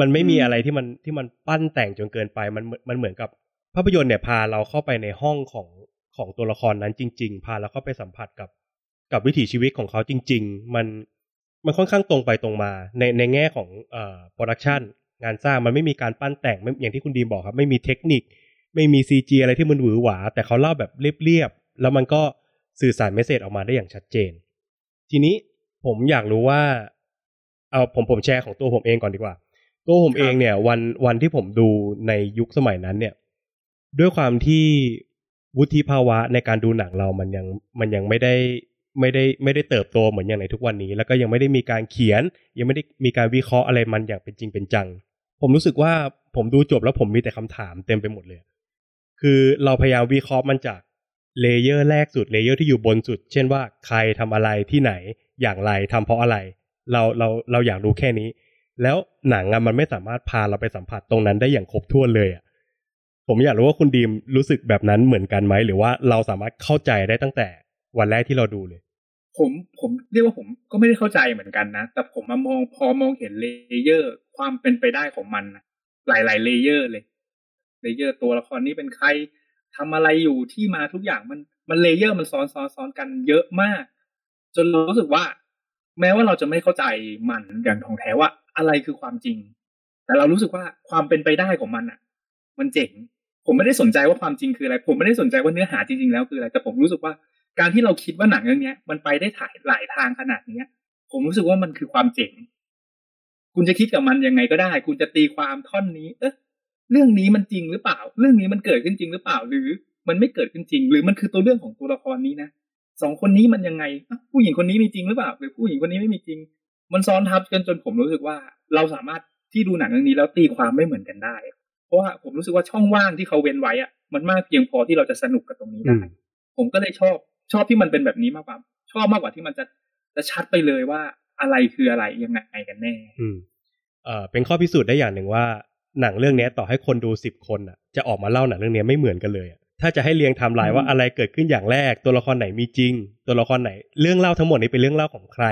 มันไม่มีอะไรที่มันที่มันปั้นแต่งจนเกินไปมันมันเหมือนกับภาพยนตร์เนี่ยพาเราเข้าไปในห้องของของตัวละครนั้นจริง ๆ พาเราเข้าไปสัมผัสกับ กับวิถีชีวิตของเขาจริง ๆ มันมันค่อนข้างตรงไปตรงมา ในในแง่ของเอ่อ production งานสร้างมันไม่มีการปั้นแต่งอย่างที่คุณดีมบอกครับ ไม่มีเทคนิค ไม่มี CG อะไรที่มันหวือหวา แต่เขาเล่าแบบเรียบๆแล้วมันก็สื่อสาร message ออกมาได้อย่างชัดเจน ทีนี้ผมอยากรู้ว่า เอาผมผมแชร์ของตัวผมเองก่อนดีกว่า ตัวผมเองเนี่ย วันวันที่ผมดูในยุคสมัยนั้นเนี่ย ด้วยความที่วุฒิภาวะในการดูหนังเรามันยังมันยังไม่ได้ ไม่ได้ไม่ได้เติบโตเหมือนอย่างในทุกวันนี้ แล้วก็ยังไม่ได้มีการเขียน ยังไม่ได้มีการวิเคราะห์อะไรมันอย่างเป็นจริงเป็นจัง ผมรู้สึกว่าผมดูจบแล้วผมมีแต่คำถามเต็มไปหมดเลย คือเราพยายามวิเคราะห์มันจาก layer แรกสุด layer ที่อยู่บนสุด เช่นว่าใครทำอะไรที่ไหนอย่างไรทำเพราะอะไร เราเราเราอยากรู้แค่นี้ แล้วหนังอะมันไม่สามารถพาเราไปสัมผัสตรงนั้นได้อย่างครบถ้วนเลยอะผมอยากรู้ว่าคุณดีมรู้สึกแบบนั้นเหมือนกันไหมหรือว่าเราสามารถเข้าใจได้ตั้งแต่วันแรกที่เราดูเลย ผมผมเรียกว่าผมก็ไม่ได้เข้าใจเหมือนกันนะ แต่ผมมามองพอมองเห็น layer ความเป็นไปได้ของมันนะหลาย ๆ layer เลย layer ตัวละครนี้เป็นใครทำอะไรอยู่ที่มาทุกอย่างมันมัน layer มันซ้อนซ้อนซ้อนกันเยอะมาก จนรู้สึกว่า แม้ว่าเราจะไม่เข้าใจมันอย่างทองแท้ว่าอะไรคือความจริง แต่เรารู้สึกว่าความเป็นไปได้ของมันอะ มันเจ๋งผมไม่ได้สนใจว่าความจริงคืออะไร ผมไม่ได้สนใจว่าเนื้อหาจริงๆแล้วคืออะไร แต่ผมรู้สึกว่า การที่เราคิดว่าหนังเรื่องนี้มันไปได้ถ่ายหลายทางขนาดนี้ผมรู้สึกว่ามันคือความเจ๋ง คุณจะคิดกับมันยังไงก็ได้ คุณจะตีความท่อนนี้ เอ๊ะเรื่องนี้มันจริงหรือเปล่า เรื่องนี้มันเกิดขึ้นจริงหรือเปล่า หรือมันไม่เกิดขึ้นจริง หรือมันคือตัวเรื่องของตัวละครนี้นะสองคนนี้มันยังไงผู้หญิงคนนี้มีจริงหรือเปล่า หรือผู้หญิงคนนี้ไม่มีจริง มันซ้อนทับกันจนผมรู้สึกว่า เราสามารถที่ดูหนังเรื่องนี้แล้วตีความไม่เหมือนกันได้ เพราะว่าผมรู้สึกว่าช่องว่างที่เขาเว้นไว้อะมันมากเพียงพอที่เราจะสนุกกับตรงนี้ได้ผมก็เลยชอบ ชอบที่มันเป็นแบบนี้มากกว่า ชอบมากกว่าที่มันจะจะชัดไปเลยว่าอะไรคืออะไรยังไงกันแน่ อืมเอ่อเป็นข้อพิสูจน์ได้อย่างหนึ่งว่า หนังเรื่องนี้ต่อให้คนดูสิบคนอะ จะออกมาเล่าหนังเรื่องนี้ไม่เหมือนกันเลยถ้าจะให้เรียงไทม์ไลน์ว่าอะไรเกิดขึ้นอย่างแรก ตัวละครไหนมีจริง ตัวละครไหน เรื่องเล่าทั้งหมดนี้เป็นเรื่องเล่าของใคร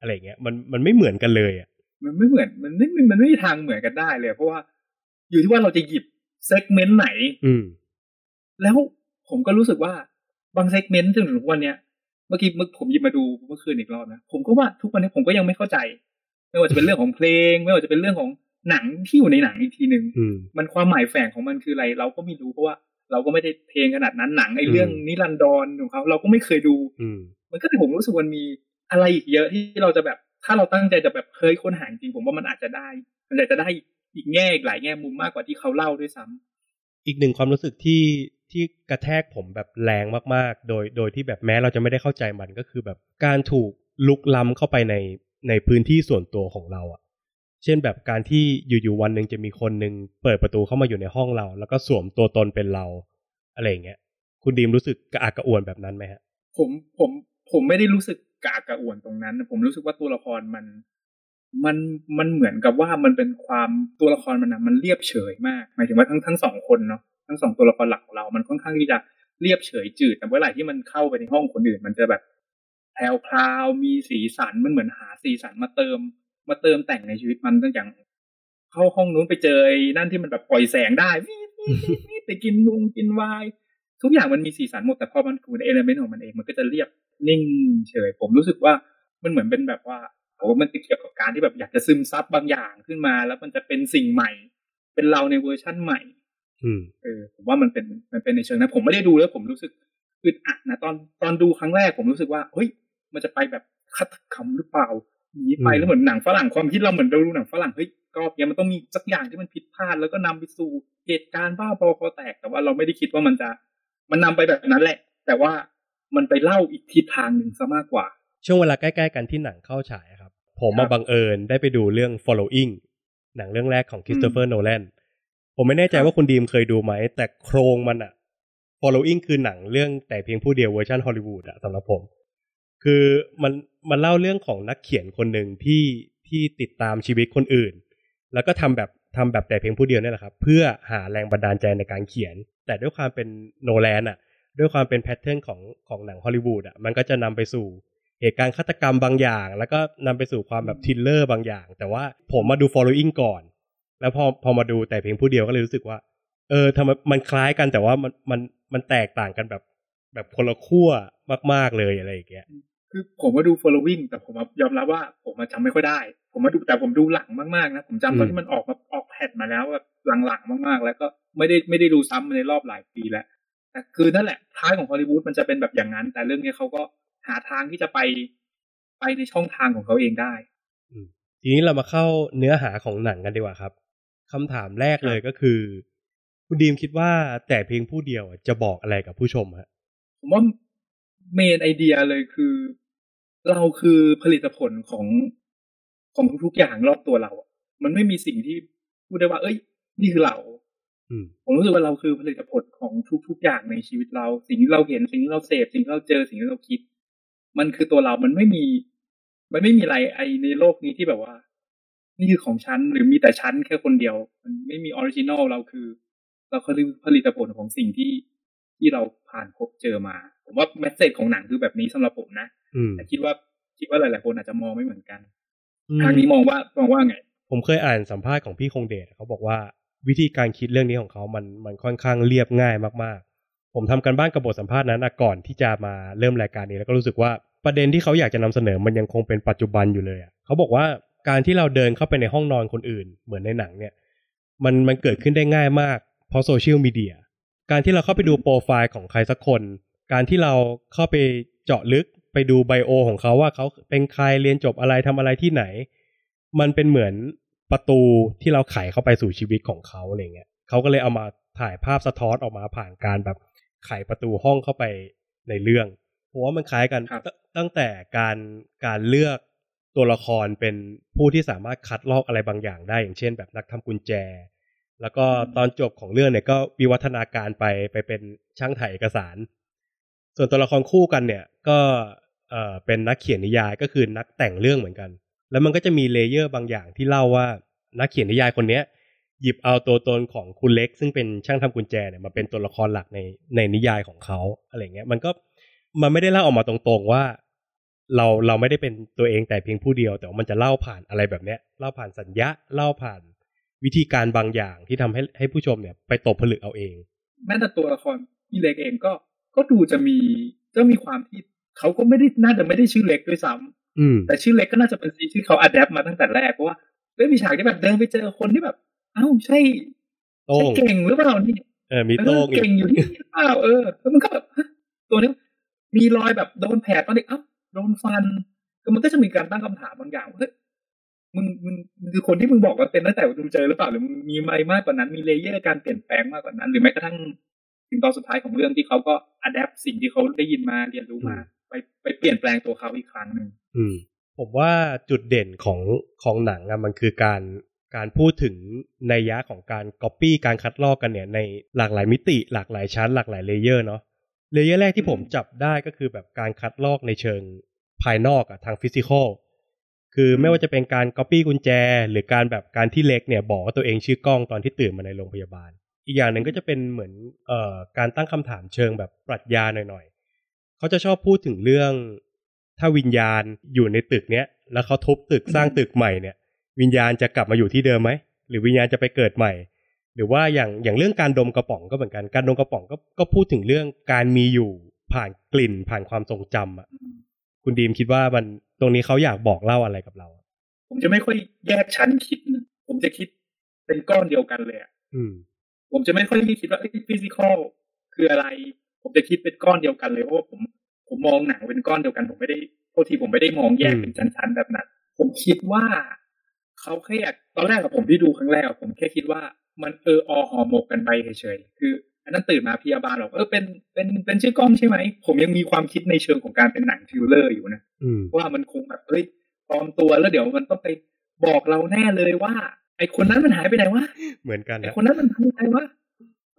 อะไรเงี้ย มันมันไม่เหมือนกันเลยอะมันไม่เหมือนมันไม่มันไม่มีทางเหมือนกันได้เลย เพราะว่าอยู่ที่ว่าเราจะหยิบ segment ไหน อืม แล้วผมก็รู้สึกว่า บาง segment ถึงทุกวันเนี้ยเมื่อกี้เมื่อผมหยิบมาดูเมื่อคืนอีกรอบนะผมก็ว่าทุกวันนี้ผมก็ยังไม่เข้าใจ ไม่ว่าจะเป็นเรื่องของเพลง ไม่ว่าจะเป็นเรื่องของหนังที่อยู่ในหนังอีกทีหนึ่งมันความหมายแฝงของมันคืออะไร เราก็ไม่รู้เพราะว่าเราก็ไม่ได้เพลงขนาดนั้นหนังไอ้เรื่องนิรันดรของเขาเราก็ไม่เคยดูมันก็เลยผมรู้สึกมันมีอะไรอีกเยอะที่เราจะแบบถ้าเราตั้งใจจะแบบเคยค้นหาจริงผมว่ามันอาจจะได้ มันอาจจะได้อีกแง่หลายแง่มุมมากกว่าที่เขาเล่าด้วยซ้ำอีกหนึ่งความรู้สึกที่ ที่กระแทกผมแบบแรงมากๆ โดยโดยที่แบบแม้เราจะไม่ได้เข้าใจมันก็คือแบบการถูกลุกล้ำเข้าไปในในพื้นที่ส่วนตัวของเราอะเช่นแบบการที่อยู่ๆวันหนึ่งจะมีคนหนึ่งเปิดประตูเข้ามาอยู่ในห้องเรา แล้วก็สวมตัวตนเป็นเรา อะไรเงี้ย คุณดีมรู้สึกกระอักกระอ่วนแบบนั้นไหมฮะ ผมผมผมไม่ได้รู้สึกกระอักกระอ่วนตรงนั้น ผมรู้สึกว่าตัวละครมัน มันมันเหมือนกับว่ามันเป็นความตัวละครมันนะมันเรียบเฉยมากหมายถึงว่าทั้งทั้งสองคนเนาะ ทั้งสองตัวละครหลักของเรา มันค่อนข้างที่จะเรียบเฉยจืด แต่เมื่อไหร่ที่มันเข้าไปในห้องคนอื่น มันจะแบบแพลวพราวมีสีสันมันเหมือนหาสีสันมาเติม มาเติมแต่งในชีวิตมันตั้งอย่างเข้าห้องนู้นไปเจอนั่นที่มันแบบปล่อยแสงได้ไปกินนุงกินวายทุกอย่างมันมีสีสันหมดแต่พอมันคูณเอลเมนต์ของมันเองมันก็จะเรียบนิ่งเฉย ผมรู้สึกว่ามันเหมือนเป็นแบบว่าโอ้มันติดเกี่ยวกับการที่แบบอยากจะซึมซับบางอย่างขึ้นมา แล้วมันจะเป็นสิ่งใหม่ เป็นเราในเวอร์ชั่นใหม่ เออผมว่ามันเป็นมันเป็นในเชิงนะผมไม่ได้ดูแล้วผมรู้สึกอึดอัดนะตอนตอนดูครั้งแรกผมรู้สึกว่าเฮ้ยมันจะไปแบบคัดคำหรือเปล่าหนีไปแล้วเหมือนหนังฝรั่งความคิดเราเหมือนเราดูหนังฝรั่งเฮ้ยกรอบเนี้ยมันต้องมีสักอย่างที่มันผิดพลาด แล้วก็นำไปสู่เหตุการณ์บ้าบอคอแตกแต่ว่าเราไม่ได้คิดว่ามันจะ มันนำไปแบบนั้นแหละ แต่ว่ามันไปเล่าอีกทิศทางหนึ่งซะมากกว่า ช่วงเวลาใกล้ๆกันที่หนังเข้าฉายครับ ผมมาบังเอิญได้ไปดูเรื่อง following หนังเรื่องแรกของคริสโตเฟอร์โนแลน ผมไม่แน่ใจว่าคุณดีมเคยดูไหม แต่โครงมันอะ following คือหนังเรื่องแต่เพียงผู้เดียวเวอร์ชันฮอลลีวูดอะสำหรับผม คือมันมันเล่าเรื่องของนักเขียนคนหนึ่งที่ที่ติดตามชีวิตคนอื่น แล้วก็ทำแบบทำแบบแต่เพียงผู้เดียวนี่แหละครับ เพื่อหาแรงบันดาลใจในการเขียน แต่ด้วยความเป็นโนแลนอะด้วยความเป็น pattern ของของหนังฮอลลีวูดอะมันก็จะนำไปสู่เหตุการณ์ฆาตกรรมบางอย่าง แล้วก็นำไปสู่ความแบบ thriller บางอย่าง แต่ว่าผมมาดู Following ก่อน แล้วพอพอมาดูแต่เพียงผู้เดียวก็เลยรู้สึกว่า เออทำไมมันคล้ายกันแต่ว่ามันมันมันแตกต่างกันแบบแบบคนละขั้วมาก ๆเลยอะไรอย่างเงี้ยคือผมมาดู following แต่ผมยอมรับว่า ผมมาจำไม่ค่อยได้ ผมมาดูแต่ผมดูหลังมากๆนะผมจำตอนที่มันออกมาออกแผ่นมาแล้วแบบหลังๆมากๆ แล้วก็ไม่ได้ไม่ได้ดูซ้ำในรอบหลายปีแล้วแต่คือนั่นแหละท้ายของฮอลลีวูดมันจะเป็นแบบอย่างนั้น แต่เรื่องนี้เขาก็หาทางที่จะไปไปในช่องทางของเขาเองได้ทีนี้เรามาเข้าเนื้อหาของหนังกันดีกว่าครับ คำถามแรกเลยก็คือ คุณดีมคิดว่าแต่เพียงผู้เดียวจะบอกอะไรกับผู้ชมฮะผมว่าเมนไอเดียเลยคือ เราคือผลิตผลของของทุกๆอย่างรอบตัวเรามันไม่มีสิ่งที่พูดได้ว่า เอ้ย นี่คือเราผมรู้สึกว่าเราคือผลิตผลของทุก ๆ อย่างในชีวิตเรา สิ่งที่เราเห็นสิ่งที่เราเสพสิ่งที่เราเจอสิ่งที่เราคิด มันคือตัวเรา มันไม่มี มันไม่มีอะไรไอในโลกนี้ที่แบบว่า นี่คือของฉันหรือมีแต่ฉันแค่คนเดียว มันไม่มี original เราคือ เราคือผลิตผลของสิ่งที่ที่เราผ่านพบเจอมา ผมว่า message ของหนังคือแบบนี้สำหรับผมนะแต่คิดว่าคิดว่าหลาย ๆ คนอาจจะมองไม่เหมือนกันทางนี้มองว่ามองว่าไง ผมเคยอ่านสัมภาษณ์ของพี่คงเดชเขาบอกว่าวิธีการคิดเรื่องนี้ของเขามันมันค่อนข้างเรียบง่ายมาก ๆ ผมทำกันบ้านกับบทสัมภาษณ์นั้นก่อนที่จะมาเริ่มรายการนี้แล้วก็รู้สึกว่าประเด็นที่เขาอยากจะนำเสนอมันยังคงเป็นปัจจุบันอยู่เลยอะเขาบอกว่า การที่เราเดินเข้าไปในห้องนอนคนอื่น เหมือนในหนังเนี่ย มันมันเกิดขึ้นได้ง่ายมาก เพราะโซเชียลมีเดียการที่เราเข้าไปดูโปรไฟล์ของใครสักคน การที่เราเข้าไปเจาะลึกไปดูไบโอของเขาว่าเขาเป็นใครเรียนจบอะไรทำอะไรที่ไหน มันเป็นเหมือนประตูที่เราไขเข้าไปสู่ชีวิตของเขาอะไรเงี้ยเขาก็เลยเอามาถ่ายภาพสะท้อนออกมาผ่านการแบบไขประตูห้องเข้าไปในเรื่องผมว่ามันคล้ายกันครับตตั้งแต่การการเลือก ตัวละครเป็นผู้ที่สามารถคัดลอกอะไรบางอย่างได้อย่างเช่น แบบนักทำกุญแจ แล้วก็ตอนจบของเรื่องเนี่ยก็วิวัฒนาการไปไปเป็นช่างถ่ายเอกสาร ส่วนตัวละครคู่กันเนี่ยก็เออเป็นนักเขียนนิยายก็คือนักแต่งเรื่องเหมือนกัน แล้วมันก็จะมีเลเยอร์บางอย่างที่เล่าว่านักเขียนนิยายคนเนี้ยหยิบเอาตัวตนของคุณเล็ก ซึ่งเป็นช่างทำกุญแจเนี่ยมาเป็นตัวละครหลักในในนิยายของเขาอะไรเงี้ยมันก็มันไม่ได้เล่าออกมาตรงๆว่า เราเราไม่ได้เป็นตัวเองแต่เพียงผู้เดียว แต่ว่ามันจะเล่าผ่านอะไรแบบเนี้ยเล่าผ่านสัญญาเล่าผ่านวิธีการบางอย่างที่ทำให้ให้ผู้ชมเนี่ยไปตกผลึกเอาเอง แม้แต่ตัวละครพี่เล็กเองก็ก็ดูจะมีก็มีความที่เขาก็ไม่ได้น่าจะไม่ได้ชื่อเล็กด้วยซ้ำอืมแต่ชื่อเล็กก็น่าจะเป็นซีที่เขาอัดแอปมาตั้งแต่แรกเพราะว่าเรื่องมีฉากที่แบบเดินไปเจอคนที่แบบ เอ้าใช่โต้ใช่งเก่งหรือเปล่านี่เออมีโต้งเออเก่งอยู่ที่นี่หรือเปล่าเออแล้วมันก็แบบฮะตัวนี้มีรอยแบบโดนแผลตอนเด็กเอ้า โดนฟันก็มันก็จะมีการตั้งคำถามบางอย่างว่าเฮ้ยมึงมึงมึงคือคนที่มึงบอกว่าเป็นตั้งแต่มึงเจอหรือเปล่าหรือมึงมีอะไรมากกว่านั้น มี layer การเปลี่ยนแปลงมากกว่านั้น หรือแม้กระทั่งถึงตอนสุดท้ายของเรื่องที่เขาก็ adapt สิ่งที่เขาได้ยินมาเรียนรู้มา ไปไปเปลี่ยนแปลงตัวเขาอีกครั้งหนึ่งผมว่าจุดเด่นของของหนังอะมันคือการการพูดถึงในนัยยะของการก๊อปปี้การคัดลอกกันเนี่ยในหลากหลายมิติ หลากหลายชั้น หลากหลาย layer เนาะ layer แรกที่ผมจับได้ก็คือแบบการคัดลอกในเชิงภายนอกอะทาง physical คือไม่ว่าจะเป็นการก๊อปปี้กุญแจ หรือการแบบการที่เล็กเนี่ยบอกว่าตัวเองชื่อกล้องตอนที่ตื่นมาในโรงพยาบาล อีกอย่างหนึ่งก็จะเป็นเหมือนเอ่อการตั้งคำถามเชิงแบบปรัชญาหน่อยๆเขาจะชอบพูดถึงเรื่อง ถ้าวิญญาณอยู่ในตึกเนี้ยแล้วเขาทุบตึกสร้างตึกใหม่เนี่ย วิญญาณจะกลับมาอยู่ที่เดิมไหมหรือวิญญาณจะไปเกิดใหม่ หรือว่าอย่างอย่างเรื่องการดมกระป๋องก็เหมือนกัน การดมกระป๋องก็ก็พูดถึงเรื่องการมีอยู่ผ่านกลิ่นผ่านความทรงจำอะคุณดีมคิดว่ามันตรงนี้เขาอยากบอกเล่าอะไรกับเรา ผมจะไม่ค่อยแยกชั้นคิดนะผมจะคิดเป็นก้อนเดียวกันเลยอะอืมผมจะไม่ค่อยคิดว่าฟิสิกอลคืออะไร ผมจะคิดเป็นก้อนเดียวกันเลยเพราะว่าผมผมมองหนังเป็นก้อนเดียวกัน ผมไม่ได้โทษทีผมไม่ได้มองแยกเป็นชั้นๆแบบนั้น ผมคิดว่า เขาแค่อยากตอนแรกกับผมที่ดูครั้งแรกอะผมแค่คิดว่ามันเออออห่อหมกกันไปเฉยๆคืออันนั้นตื่นมาพยาบาลบอกเออเป็นเป็นเป็นชื่อกล้องใช่ไหม ผมยังมีความคิดในเชิงของการเป็นหนัง thriller อยู่นะอืมว่ามันคงแบบเอ้ยปลอมตัวแล้วเดี๋ยวมันต้องไปบอกเราแน่เลยว่า ไอคนนั้นมันหายไปไหนวะเหมือนกันไอนะคนนั้นมันทำอะไรวะ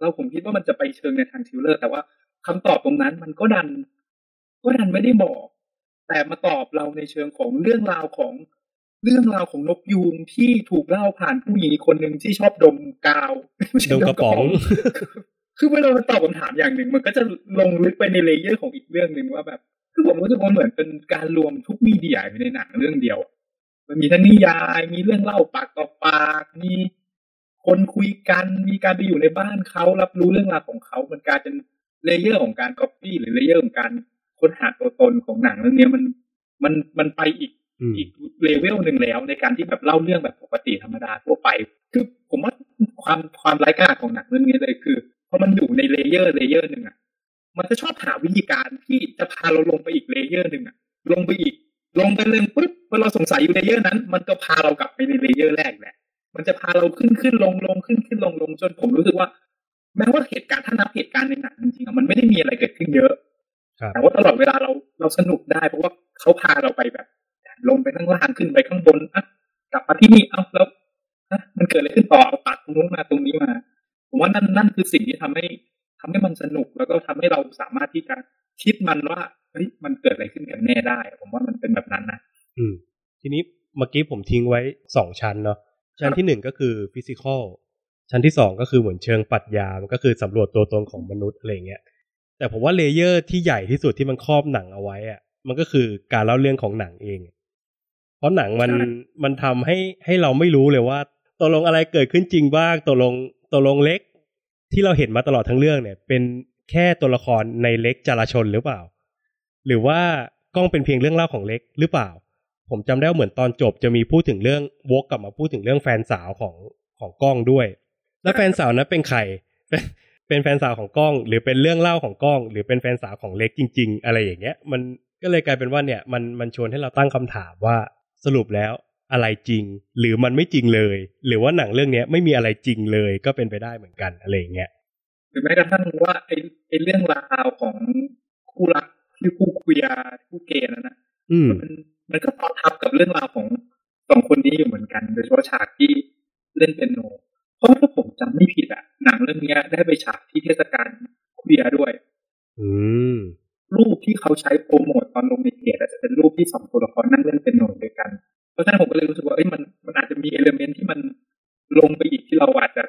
เราผมคิดว่ามันจะไปเชิงในทาง thriller แต่ว่าคำตอบตรงนั้นมันก็ดัน ก็ดันไม่ได้บอก แต่มาตอบเราในเชิงของเรื่องราวของ เรื่องราวของนกยูงที่ถูกเล่าผ่านผู้หญิงอีกคนหนึ่งที่ชอบดมกาวไม่ใช่ดมกระป๋องคือเวลามันตอบคำถามอย่างหนึ่ง มันก็จะลงลึกไปใน layer ของอีกเรื่องหนึ่งว่าแบบ คือผมรู้สึกว่าเหมือนเป็นการรวมทุก media อยู่ในหนังเรื่องเดียวอะมันมีทั้งนิยาย มีเรื่องเล่าปากต่อปาก มีคนคุยกัน มีการไปอยู่ในบ้านเขารับรู้เรื่องราวของเขา มันกลายเป็นlayer ของการก๊อปปี้หรือ layer ของการค้นหาตัวตนของหนังเรื่องเนี้ยมันมันมันไปอีก อืมอีกเลเวลหนึ่งแล้วในการที่แบบเล่าเรื่องแบบปกติธรรมดาทั่วไป คือผมว่าความความร้ายกาจของหนังเรื่องนี้เลยคือพอมันอยู่ใน layer layer หนึ่งอะ มันจะชอบหาวิธีการที่จะพาเราลงไปอีก layer หนึ่งอะ ลงไปอีก ลงไปเลยปุ๊บพอเราสงสัยอยู่ layer นั้น มันก็พาเรากลับไปใน layer แรกแหละ มันจะพาเราขึ้นขึ้นลงลงขึ้นขึ้นลงลงจนผมรู้สึกว่า แม้ว่าเหตุการณ์ถ้านับเหตุการณ์ในหนังจริงๆอะมันไม่ได้มีอะไรเกิดขึ้นเยอะครับแต่ว่าตลอดเวลาเราเราสนุกได้เพราะว่าเขาพาเราไปแบบ ลงไปข้างล่างขึ้นไปข้างบนอะกลับมาที่นี่เอ้าแล้วอะมันเกิดอะไรขึ้นต่อเอาตัดตรงนู้นมาตรงนี้มา ผมว่านั่นนั่นคือสิ่งที่ทำให้ทำให้มันสนุกแล้วก็ทำให้เราสามารถที่จะคิดมันว่าเฮ้ยมันเกิดอะไรขึ้นกันแน่ได้ ผมว่ามันเป็นแบบนั้นนะอืม ทีนี้เมื่อกี้ผมทิ้งไว้สองชั้นเนาะชั้นที่หนึ่งก็คือ physical ชั้นที่สองก็คือเหมือนเชิงปรัชญามันก็คือสำรวจตัวตนของมนุษย์อะไรเงี้ยแต่ผมว่า layer ที่ใหญ่ที่สุดที่มันครอบหนังเอาไว้อะมันก็คือการเล่าเรื่องของหนังเอง เพราะหนังมันมันทำให้ให้เราไม่รู้เลยว่าตกลงอะไรเกิดขึ้นจริงบ้างตกลงตกลงเล็ก ที่เราเห็นมาตลอดทั้งเรื่องเนี่ย เป็นแค่ตัวละครในเล็กจราชนหรือเปล่า หรือว่ากล้องเป็นเพียงเรื่องเล่าของเล็กหรือเปล่า ผมจำได้ว่าเหมือนตอนจบจะมีพูดถึงเรื่องวกกลับมาพูดถึงเรื่องแฟนสาวของของกล้องด้วย แล้วแฟนสาวนั้นเป็นใครเป็นเป็นแฟนสาวของกล้อง หรือเป็นเรื่องเล่าของกล้อง หรือเป็นแฟนสาวของเล็กจริง ๆ อะไรอย่างเงี้ย มันก็เลยกลายเป็นว่าเนี่ยมันมันชวนให้เราตั้งคำถามว่า สรุปแล้วอะไรจริง หรือมันไม่จริงเลย หรือว่าหนังเรื่องเนี้ยไม่มีอะไรจริงเลยก็เป็นไปได้เหมือนกันอะไรอย่างเงี้ยหรือแม้กระทั่งว่าไอ้ไอ้เรื่องราวของคู่รักที่คู่คุยาคู่เกย์นั่นนะอืมมันมันก็ต่อทับกับเรื่องราวของสองคนนี้อยู่เหมือนกัน โดยเฉพาะฉากที่เล่นเป็นโน เพราะถ้าผมจำไม่ผิดอะหนังเรื่องเนี้ยได้ไปฉายที่เทศกาลเคลียร์ด้วย อืม รูปที่เขาใช้โปรโมทตอนลงในเพจอาจจะเป็นรูปที่สองตัวละครนั่งเล่นเป็นโนด้วยกัน เพราะฉะนั้นผมก็เลยรู้สึกว่าเอ้ยมันมันอาจจะมีเอลเมนที่มันลงไปอีกที่เราอาจจะ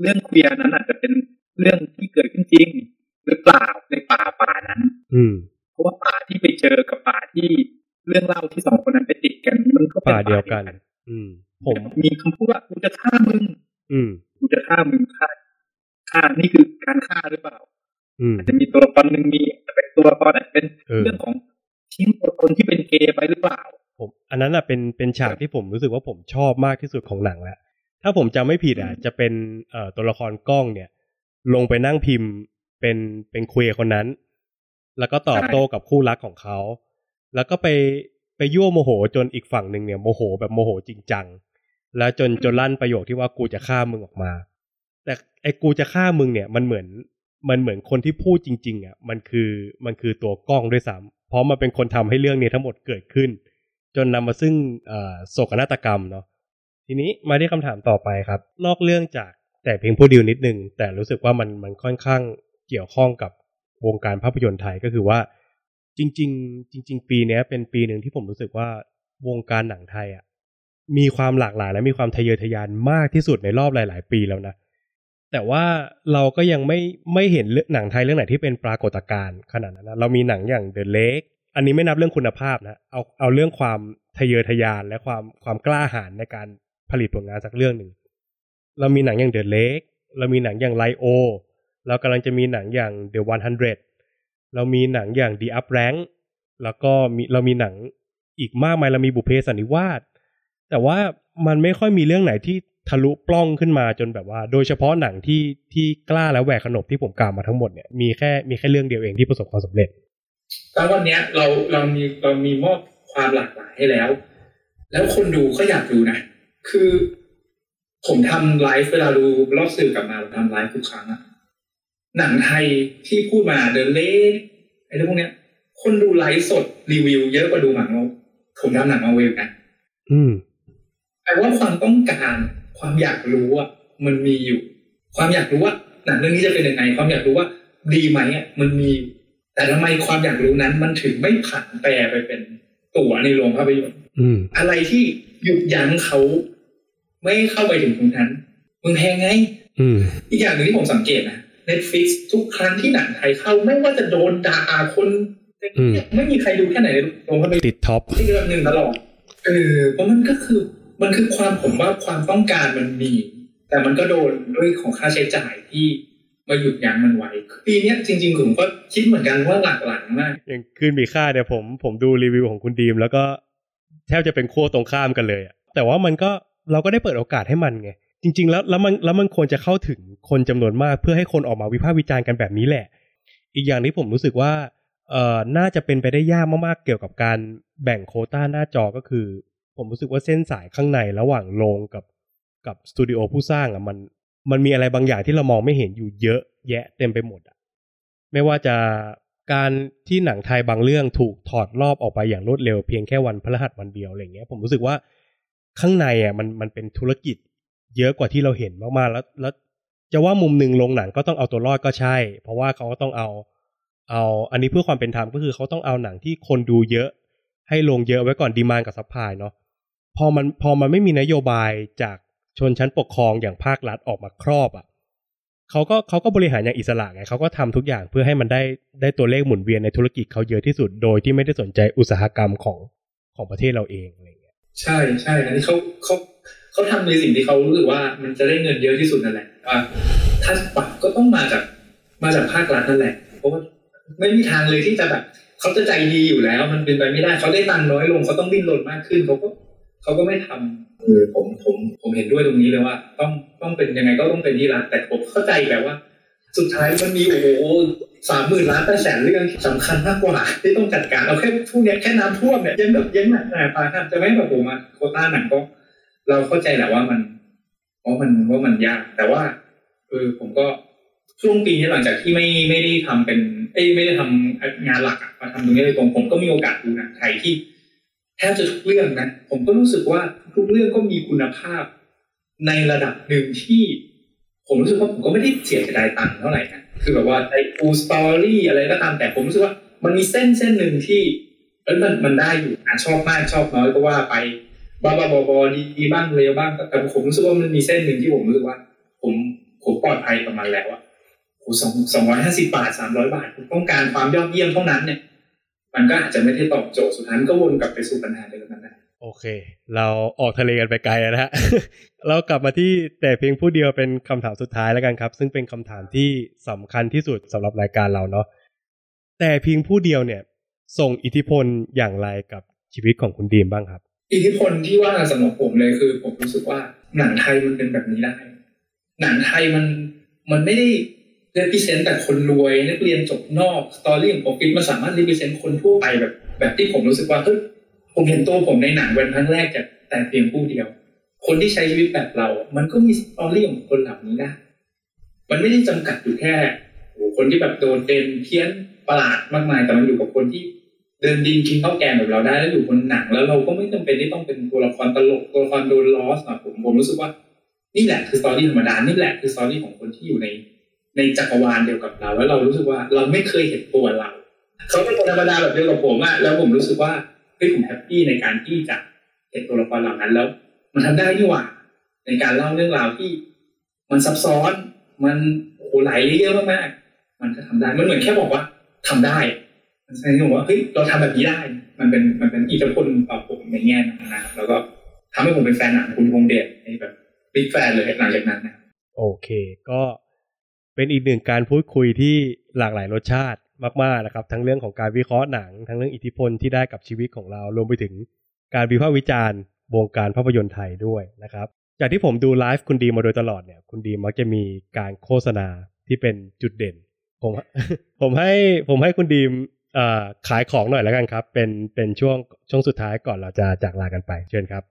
เรื่องเคลียร์นั้นอาจจะเป็นเรื่องที่เกิดขึ้นจริง หรือเปล่าในป่าป่านั้น อืมเพราะว่าป่าที่ไปเจอกับป่าที่เรื่องเล่าที่สองคนนั้นไปติดกันมันก็เป็นป่าเดียวกัน อืม ผมมีคำพูดว่ากูจะฆ่ามึง อืมกูจะฆ่ามึงฆ่าฆ่านี่คือการฆ่าหรือเปล่า อืมอาจจะมีตัวละครหนึ่งมีอาจจะเป็นตัวละครอาจจะเป็นเออเรื่องของทิ้งตัวตนที่เป็นเกย์ไปหรือเปล่า ผมอันนั้นอะเป็นเป็นฉากที่ผมรู้สึกว่าผมชอบมากที่สุดของหนังแล้วถ้าผมจำไม่ผิดอะอืมจะเป็นเอ่อตัวละครกล้องเนี่ย ลงไปนั่งพิมพ์เป็นเป็นคุยคนนั้น แล้วก็ตอบโต้กับคู่รักของเขา แล้วก็ไปไปยั่วโมโหจนอีกฝั่งหนึ่งเนี่ยโมโหแบบโมโหจริงจังแล้วจนจนลั่นประโยคที่ว่ากูจะฆ่ามึงออกมา แต่ไอ้กูจะฆ่ามึงเนี่ยมันเหมือน มันเหมือนคนที่พูดจริง ๆอะมันคือมันคือตัวกล้องด้วยซ้ำเพราะมันเป็นคนทำให้เรื่องนี้ทั้งหมดเกิดขึ้น จนนำมาซึ่งโศกนาฏกรรมเนาะทีนี้มาที่คำถามต่อไปครับ นอกเรื่องจากแต่เพียงผู้เดียวนิดนึง แต่รู้สึกว่ามันมันค่อนข้างเกี่ยวข้องกับวงการภาพยนตร์ไทยก็คือว่า จริง ๆ จริง ๆ ปีนี้เป็นปีหนึ่งที่ผมรู้สึกว่าวงการหนังไทยอะมีความหลากหลายและมีความทะเยอทะยานมากที่สุดในรอบหลาย ๆ ปีแล้วนะ แต่ว่าเราก็ยังไม่ไม่เห็นเรื่องหนังไทยเรื่องไหนที่เป็นปรากฏการณ์ขนาดนั้นนะเรามีหนังอย่าง The Lake อันนี้ไม่นับเรื่องคุณภาพนะเอาเอาเรื่องความทะเยอทะยานและความความกล้าหาญในการผลิตผลงานสักเรื่องหนึ่งเรามีหนังอย่าง The Lake เรามีหนังอย่างไลโอเรากำลังจะมีหนังอย่าง The 100 เรามีหนังอย่าง The Up Rank แล้วก็มีเรามีหนังอีกมากมายเรามีบุพเพสันนิวาสแต่ว่ามันไม่ค่อยมีเรื่องไหนที่ ทะลุปล้องขึ้นมาจนแบบว่า โดยเฉพาะหนังที่ที่กล้าและแหวกขนบที่ผมกล่าวมาทั้งหมดเนี่ยมีแค่มีแค่เรื่องเดียวเองที่ประสบความสำเร็จตอนวันเนี้ยเราเรามีเรามีมอบความหลากหลายให้แล้ว แล้วคนดูก็อยากดูนะ คือผมทำไลฟ์เวลาดูรอบสื่อกลับมาผมทำไลฟ์ทุกครั้งอะหนังไทยที่พูดมาเดินเล่ไอ้เรื่องพวกเนี้ย คนดูไลฟ์สดรีวิว เยอะกว่าดูหนังเราผมทำหนังมาเวลกันอืมแปลว่าความต้องการ ความอยากรู้อะมันมีอยู่ ความอยากรู้ว่าหนังเรื่องนี้จะเป็นยังไง ความอยากรู้ว่าดีไหมอะมันมีอยู่แต่ทำไมความอยากรู้นั้น มันถึงไม่ผันแปรไปเป็นตั๋วในโรงภาพยนตร์อืมอะไรที่หยุดยั้งเขาไม่ให้เข้าไปถึงตรงนั้นมึงแพงไงอืมอีกอย่างหนึ่งที่ผมสังเกตนะ Netflix ทุกครั้งที่หนังไทยเข้าไม่ว่าจะโดนด่าคนอืมไม่มีใครดูแค่ไหนในโรงภาพยนตร์ติดท็อปที่เรื่องหนึ่งตลอดเออเพราะมันก็คือ มันคือความผมว่าความต้องการมันมี แต่มันก็โดนด้วยของค่าใช้จ่ายที่มาหยุดยั้งมันไว้ปีนี้จริง ๆ ผมก็คิดเหมือนกันว่าหลักหลังมากอย่างคืนมีค่าเนี่ยผมผมดูรีวิวของคุณดีม แล้วก็แทบจะเป็นขั้วตรงข้ามกันเลยอะแต่ว่ามันก็เราก็ได้เปิดโอกาสให้มันไงจริง ๆ แล้วแล้วมันแล้วมันควรจะเข้าถึงคนจำนวนมากเพื่อให้คนออกมาวิพากษ์วิจารณ์กันแบบนี้แหละ อีกอย่างที่ผมรู้สึกว่าเอ่อน่าจะเป็นไปได้ยากมากๆเกี่ยวกับการแบ่งโคต้าหน้าจอก็คือ ผมรู้สึกว่าเส้นสายข้างในระหว่างโรงกับกับสตูดิโอผู้สร้างอะมันมันมีอะไรบางอย่างที่เรามองไม่เห็นอยู่เยอะแยะเต็มไปหมดอะไม่ว่าจะการที่หนังไทยบางเรื่องถูกถอดรอบออกไปอย่างรวดเร็วเพียงแค่วันพฤหัสวันเดียวอะไรเงี้ย ผมรู้สึกว่าข้างในอะมันมันเป็นธุรกิจ เยอะกว่าที่เราเห็นมากๆแล้วแล้วจะว่ามุมหนึ่งโรงหนังก็ต้องเอาตัวรอดก็ใช่ เพราะว่าเขาก็ต้องเอา เอาอันนี้เพื่อความเป็นธรรมก็คือเขาต้องเอาหนังที่คนดูเยอะ ให้ลงเยอะไว้ก่อน demand กับ supply เนาะ พอมันพอมันไม่มีนโยบายจากชนชั้นปกครองอย่างภาครัฐออกมาครอบอะเขาก็เขาก็บริหารอย่างอิสระไงเขาก็ทำทุกอย่างเพื่อให้มันได้ได้ตัวเลขหมุนเวียนในธุรกิจเขาเยอะที่สุดโดยที่ไม่ได้สนใจอุตสาหกรรมของของประเทศเราเองอะไรเงี้ยใช่ใช่อันนี้เขาเขาเขาทำในสิ่งที่เขารู้สึกว่ามันจะได้เงินเยอะที่สุดนั่นแหละว่าถ้าปรับก็ต้องมาจากมาจากภาครัฐนั่นแหละเพราะว่าไม่มีทางเลยที่จะแบบเขาจะใจดีอยู่แล้ว มันเป็นไปไม่ได้เขาได้ตังค์น้อยลงเขาต้องดิ้นรนมากขึ้นเขาก็ เขาก็ไม่ทำเออผมผมผมเห็นด้วยตรงนี้เลยว่า ต้องต้องเป็นยังไงก็ต้องเป็นที่รัฐแต่ผมเข้าใจแบบว่า สุดท้ายมันมีโอ้โหสามหมื่นล้านแปดแสนเรื่องสำคัญมากกว่าที่ต้องจัดการเอาแค่ช่วงเนี้ยแค่น้ำท่วมเนี่ยยังแบบยังหนักหนาปาครับจะไม่แบบโอ้มาโคต้าหนังก็ เราเข้าใจแหละว่ามันว่ามันว่ามันยาก แต่ว่าเออผมก็ช่วงปีนี้หลังจากที่ไม่ไม่ได้ทำเป็น เอ้ยไม่ได้ทำงานหลักมาทำตรงนี้เลยตรงผมก็มีโอกาสดูหนังไทยที่ แทบจะทุกเรื่องนะ ผมก็รู้สึกว่าทุกเรื่องก็มีคุณภาพ ในระดับหนึ่งที่ ผมรู้สึกว่าผมก็ไม่ได้เสียดายตังค์เท่าไหร่นะคือแบบว่าไอ้ฟูสตอรี่อะไรก็ตามแต่ผมรู้สึกว่ามันมีเส้นเส้นหนึ่งที่เออมันมันได้อยู่อะชอบมากชอบน้อยก็ว่าไปบ้าบ้าบอๆดีบ้างเลวบ้างแต่ผมรู้สึกว่ามันมีเส้นหนึ่งที่ผมรู้สึกว่า ผมผมปลอดภัยกับมันแล้วอะโอ้สองสองร้อยห้าสิบาทสามร้อยบาทต้องการความยอดเยี่ยมเท่านั้นเนี่ย มันก็อาจจะไม่ได้ตอบโจทย์สุดท้ายก็วนกลับไปสู่ปัญหาเดิมนั่นแหละโอเค เราออกทะเลกันไปไกลแล้วนะฮะเรากลับมาที่แต่เพียงผู้เดียวเป็นคำถามสุดท้ายแล้วกันครับ ซึ่งเป็นคำถามที่สำคัญที่สุดสำหรับรายการเราเนาะแต่เพียงผู้เดียวเนี่ย ส่งอิทธิพลอย่างไรกับชีวิตของคุณดีมบ้างครับ อิทธิพลที่ว่าสำหรับผมเลยคือ ผมรู้สึกว่าหนังไทยมันเป็นแบบนี้ได้หนังไทยมันมันไม่ได้ represent แต่คนรวยนักเรียนจบนอก story ของผมคิดมันสามารถ represent คนทั่วไปแบบ แบบที่ผมรู้สึกว่าเฮ้ยผมเห็นตัวผมในหนังเป็นครั้งแรกจากแต่เพียงผู้เดียว คนที่ใช้ชีวิตแบบเรา มันก็มี story ของคนเหล่านี้ได้มันไม่ได้จำกัดอยู่แค่โอ้คนที่แบบโดดเด่นเพี้ยนประหลาดมากมายแต่มันอยู่กับคนที่เดินดินกินข้าวแกงแบบเราได้แล้วอยู่บนหนังแล้วเราก็ไม่จำเป็นที่ต้องเป็นตัวละครตลกตัวละครโดนล้อสนะผมผมรู้สึกว่า นี่แหละคือ story ธรรมดานี่แหละคือ story ของคนที่อยู่ใน ในจักรวาลเดียวกับเรา แล้วเรารู้สึกว่าเราไม่เคยเห็นตัวเราเขาเป็นคนธรรมดาแบบเดียวกับผมอะแล้วผมรู้สึกว่าเฮ้ยผม happy ในการที่จะเห็นตัวละครเหล่านั้นแล้ว มันทำได้นี่หว่า ในการเล่าเรื่องราวที่ มันซับซ้อน มันโหหลายเรื่องมากๆมันก็ทำได้มันเหมือนแค่บอกว่าทำได้มันแสดงให้ผมว่าเฮ้ยเราทำแบบนี้ได้ มันเป็นมันเป็นอิทธิพลต่อผมในแง่นั้นนะแล้วก็ทำให้ผมเป็นแฟนหนังคุณพงเดชในแบบบิ๊กแฟนเลยหลังจากนั้นนะโอเค ก็ เป็นอีกหนึ่งการพูดคุยที่หลากหลายรสชาติมากๆนะครับ ทั้งเรื่องของการวิเคราะห์หนัง ทั้งเรื่องอิทธิพลที่ได้กับชีวิตของเรา รวมไปถึงการวิพากษ์วิจารณ์วงการภาพยนตร์ไทยด้วยนะครับ จากที่ผมดูไลฟ์คุณดีมาโดยตลอดเนี่ย คุณดีมักจะมีการโฆษณาที่เป็นจุดเด่น ผมผมให้ผมให้คุณดีมขายของหน่อยแล้วกันครับ เป็นเป็นช่วงช่วงสุดท้ายก่อนเราจะจากลากันไป เชิญครับ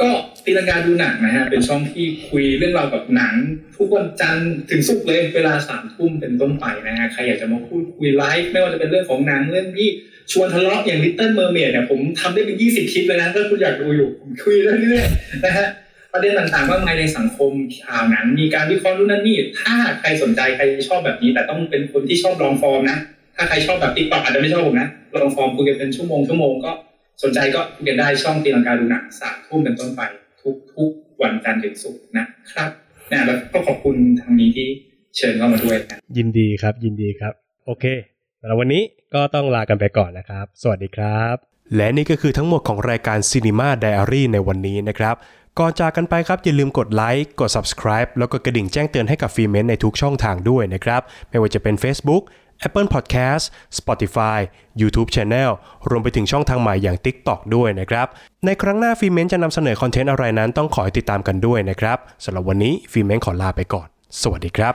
ก็ตีลังกาดูหนังนะฮะเป็นช่องที่คุยเรื่องราวกับหนัง ทุกวันจันทร์ถึงศุกร์เลยเวลาสามทุ่มเป็นต้นไปนะฮะใครอยากจะมาพูดคุยไลฟ์ไม่ว่าจะเป็นเรื่องของหนังเรื่องที่ชวนทะเลาะอย่าง Little Mermaid เมดเนี่ยผมทำได้เป็นยี่สิบคลิปเลยนะถ้าคุณอยากดูอยู่คุยเรื่อยๆนะฮะประเด็นต่างๆมากมายในสังคมข่าวหนังมีการวิเคราะห์นู่นนั่นนี่ถ้าใครสนใจใครชอบแบบนี้ แต่ต้องเป็นคนที่ชอบ long form นะถ้าใครชอบแบบ TikTok อาจจะไม่ชอบผมนะ long form คุยกันเป็นชั่วโมงชั่วโมงก็ สนใจก็คุยกันได้ช่องตีลังกาดูหนังสามทุ่มเป็นต้นไป ทุกทุกวันจันทร์ถึงศุกร์นะครับนะแล้วก็ขอบคุณทางนี้ที่เชิญเข้ามาด้วยนะยินดีครับ ยินดีครับ โอเคสำหรับวันนี้ก็ต้องลากันไปก่อนนะครับ สวัสดีครับ และนี่ก็คือทั้งหมดของรายการ Cinema Diary ในวันนี้นะครับก่อนจากกันไปครับ อย่าลืมกดไลค์กด subscribe แล้วก็กระดิ่งแจ้งเตือนให้กับฟีเมนในทุกช่องทางด้วยนะครับ ไม่ว่าจะเป็น Facebook Apple Podcast Spotify YouTube Channel รวมไปถึงช่องทางใหม่อย่าง TikTok ด้วยนะครับ ในครั้งหน้าฟีเมนจะนำเสนอ content อะไรนั้นต้องขอติดตามกันด้วยนะครับสำหรับวันนี้ฟีเมนขอลาไปก่อน สวัสดีครับ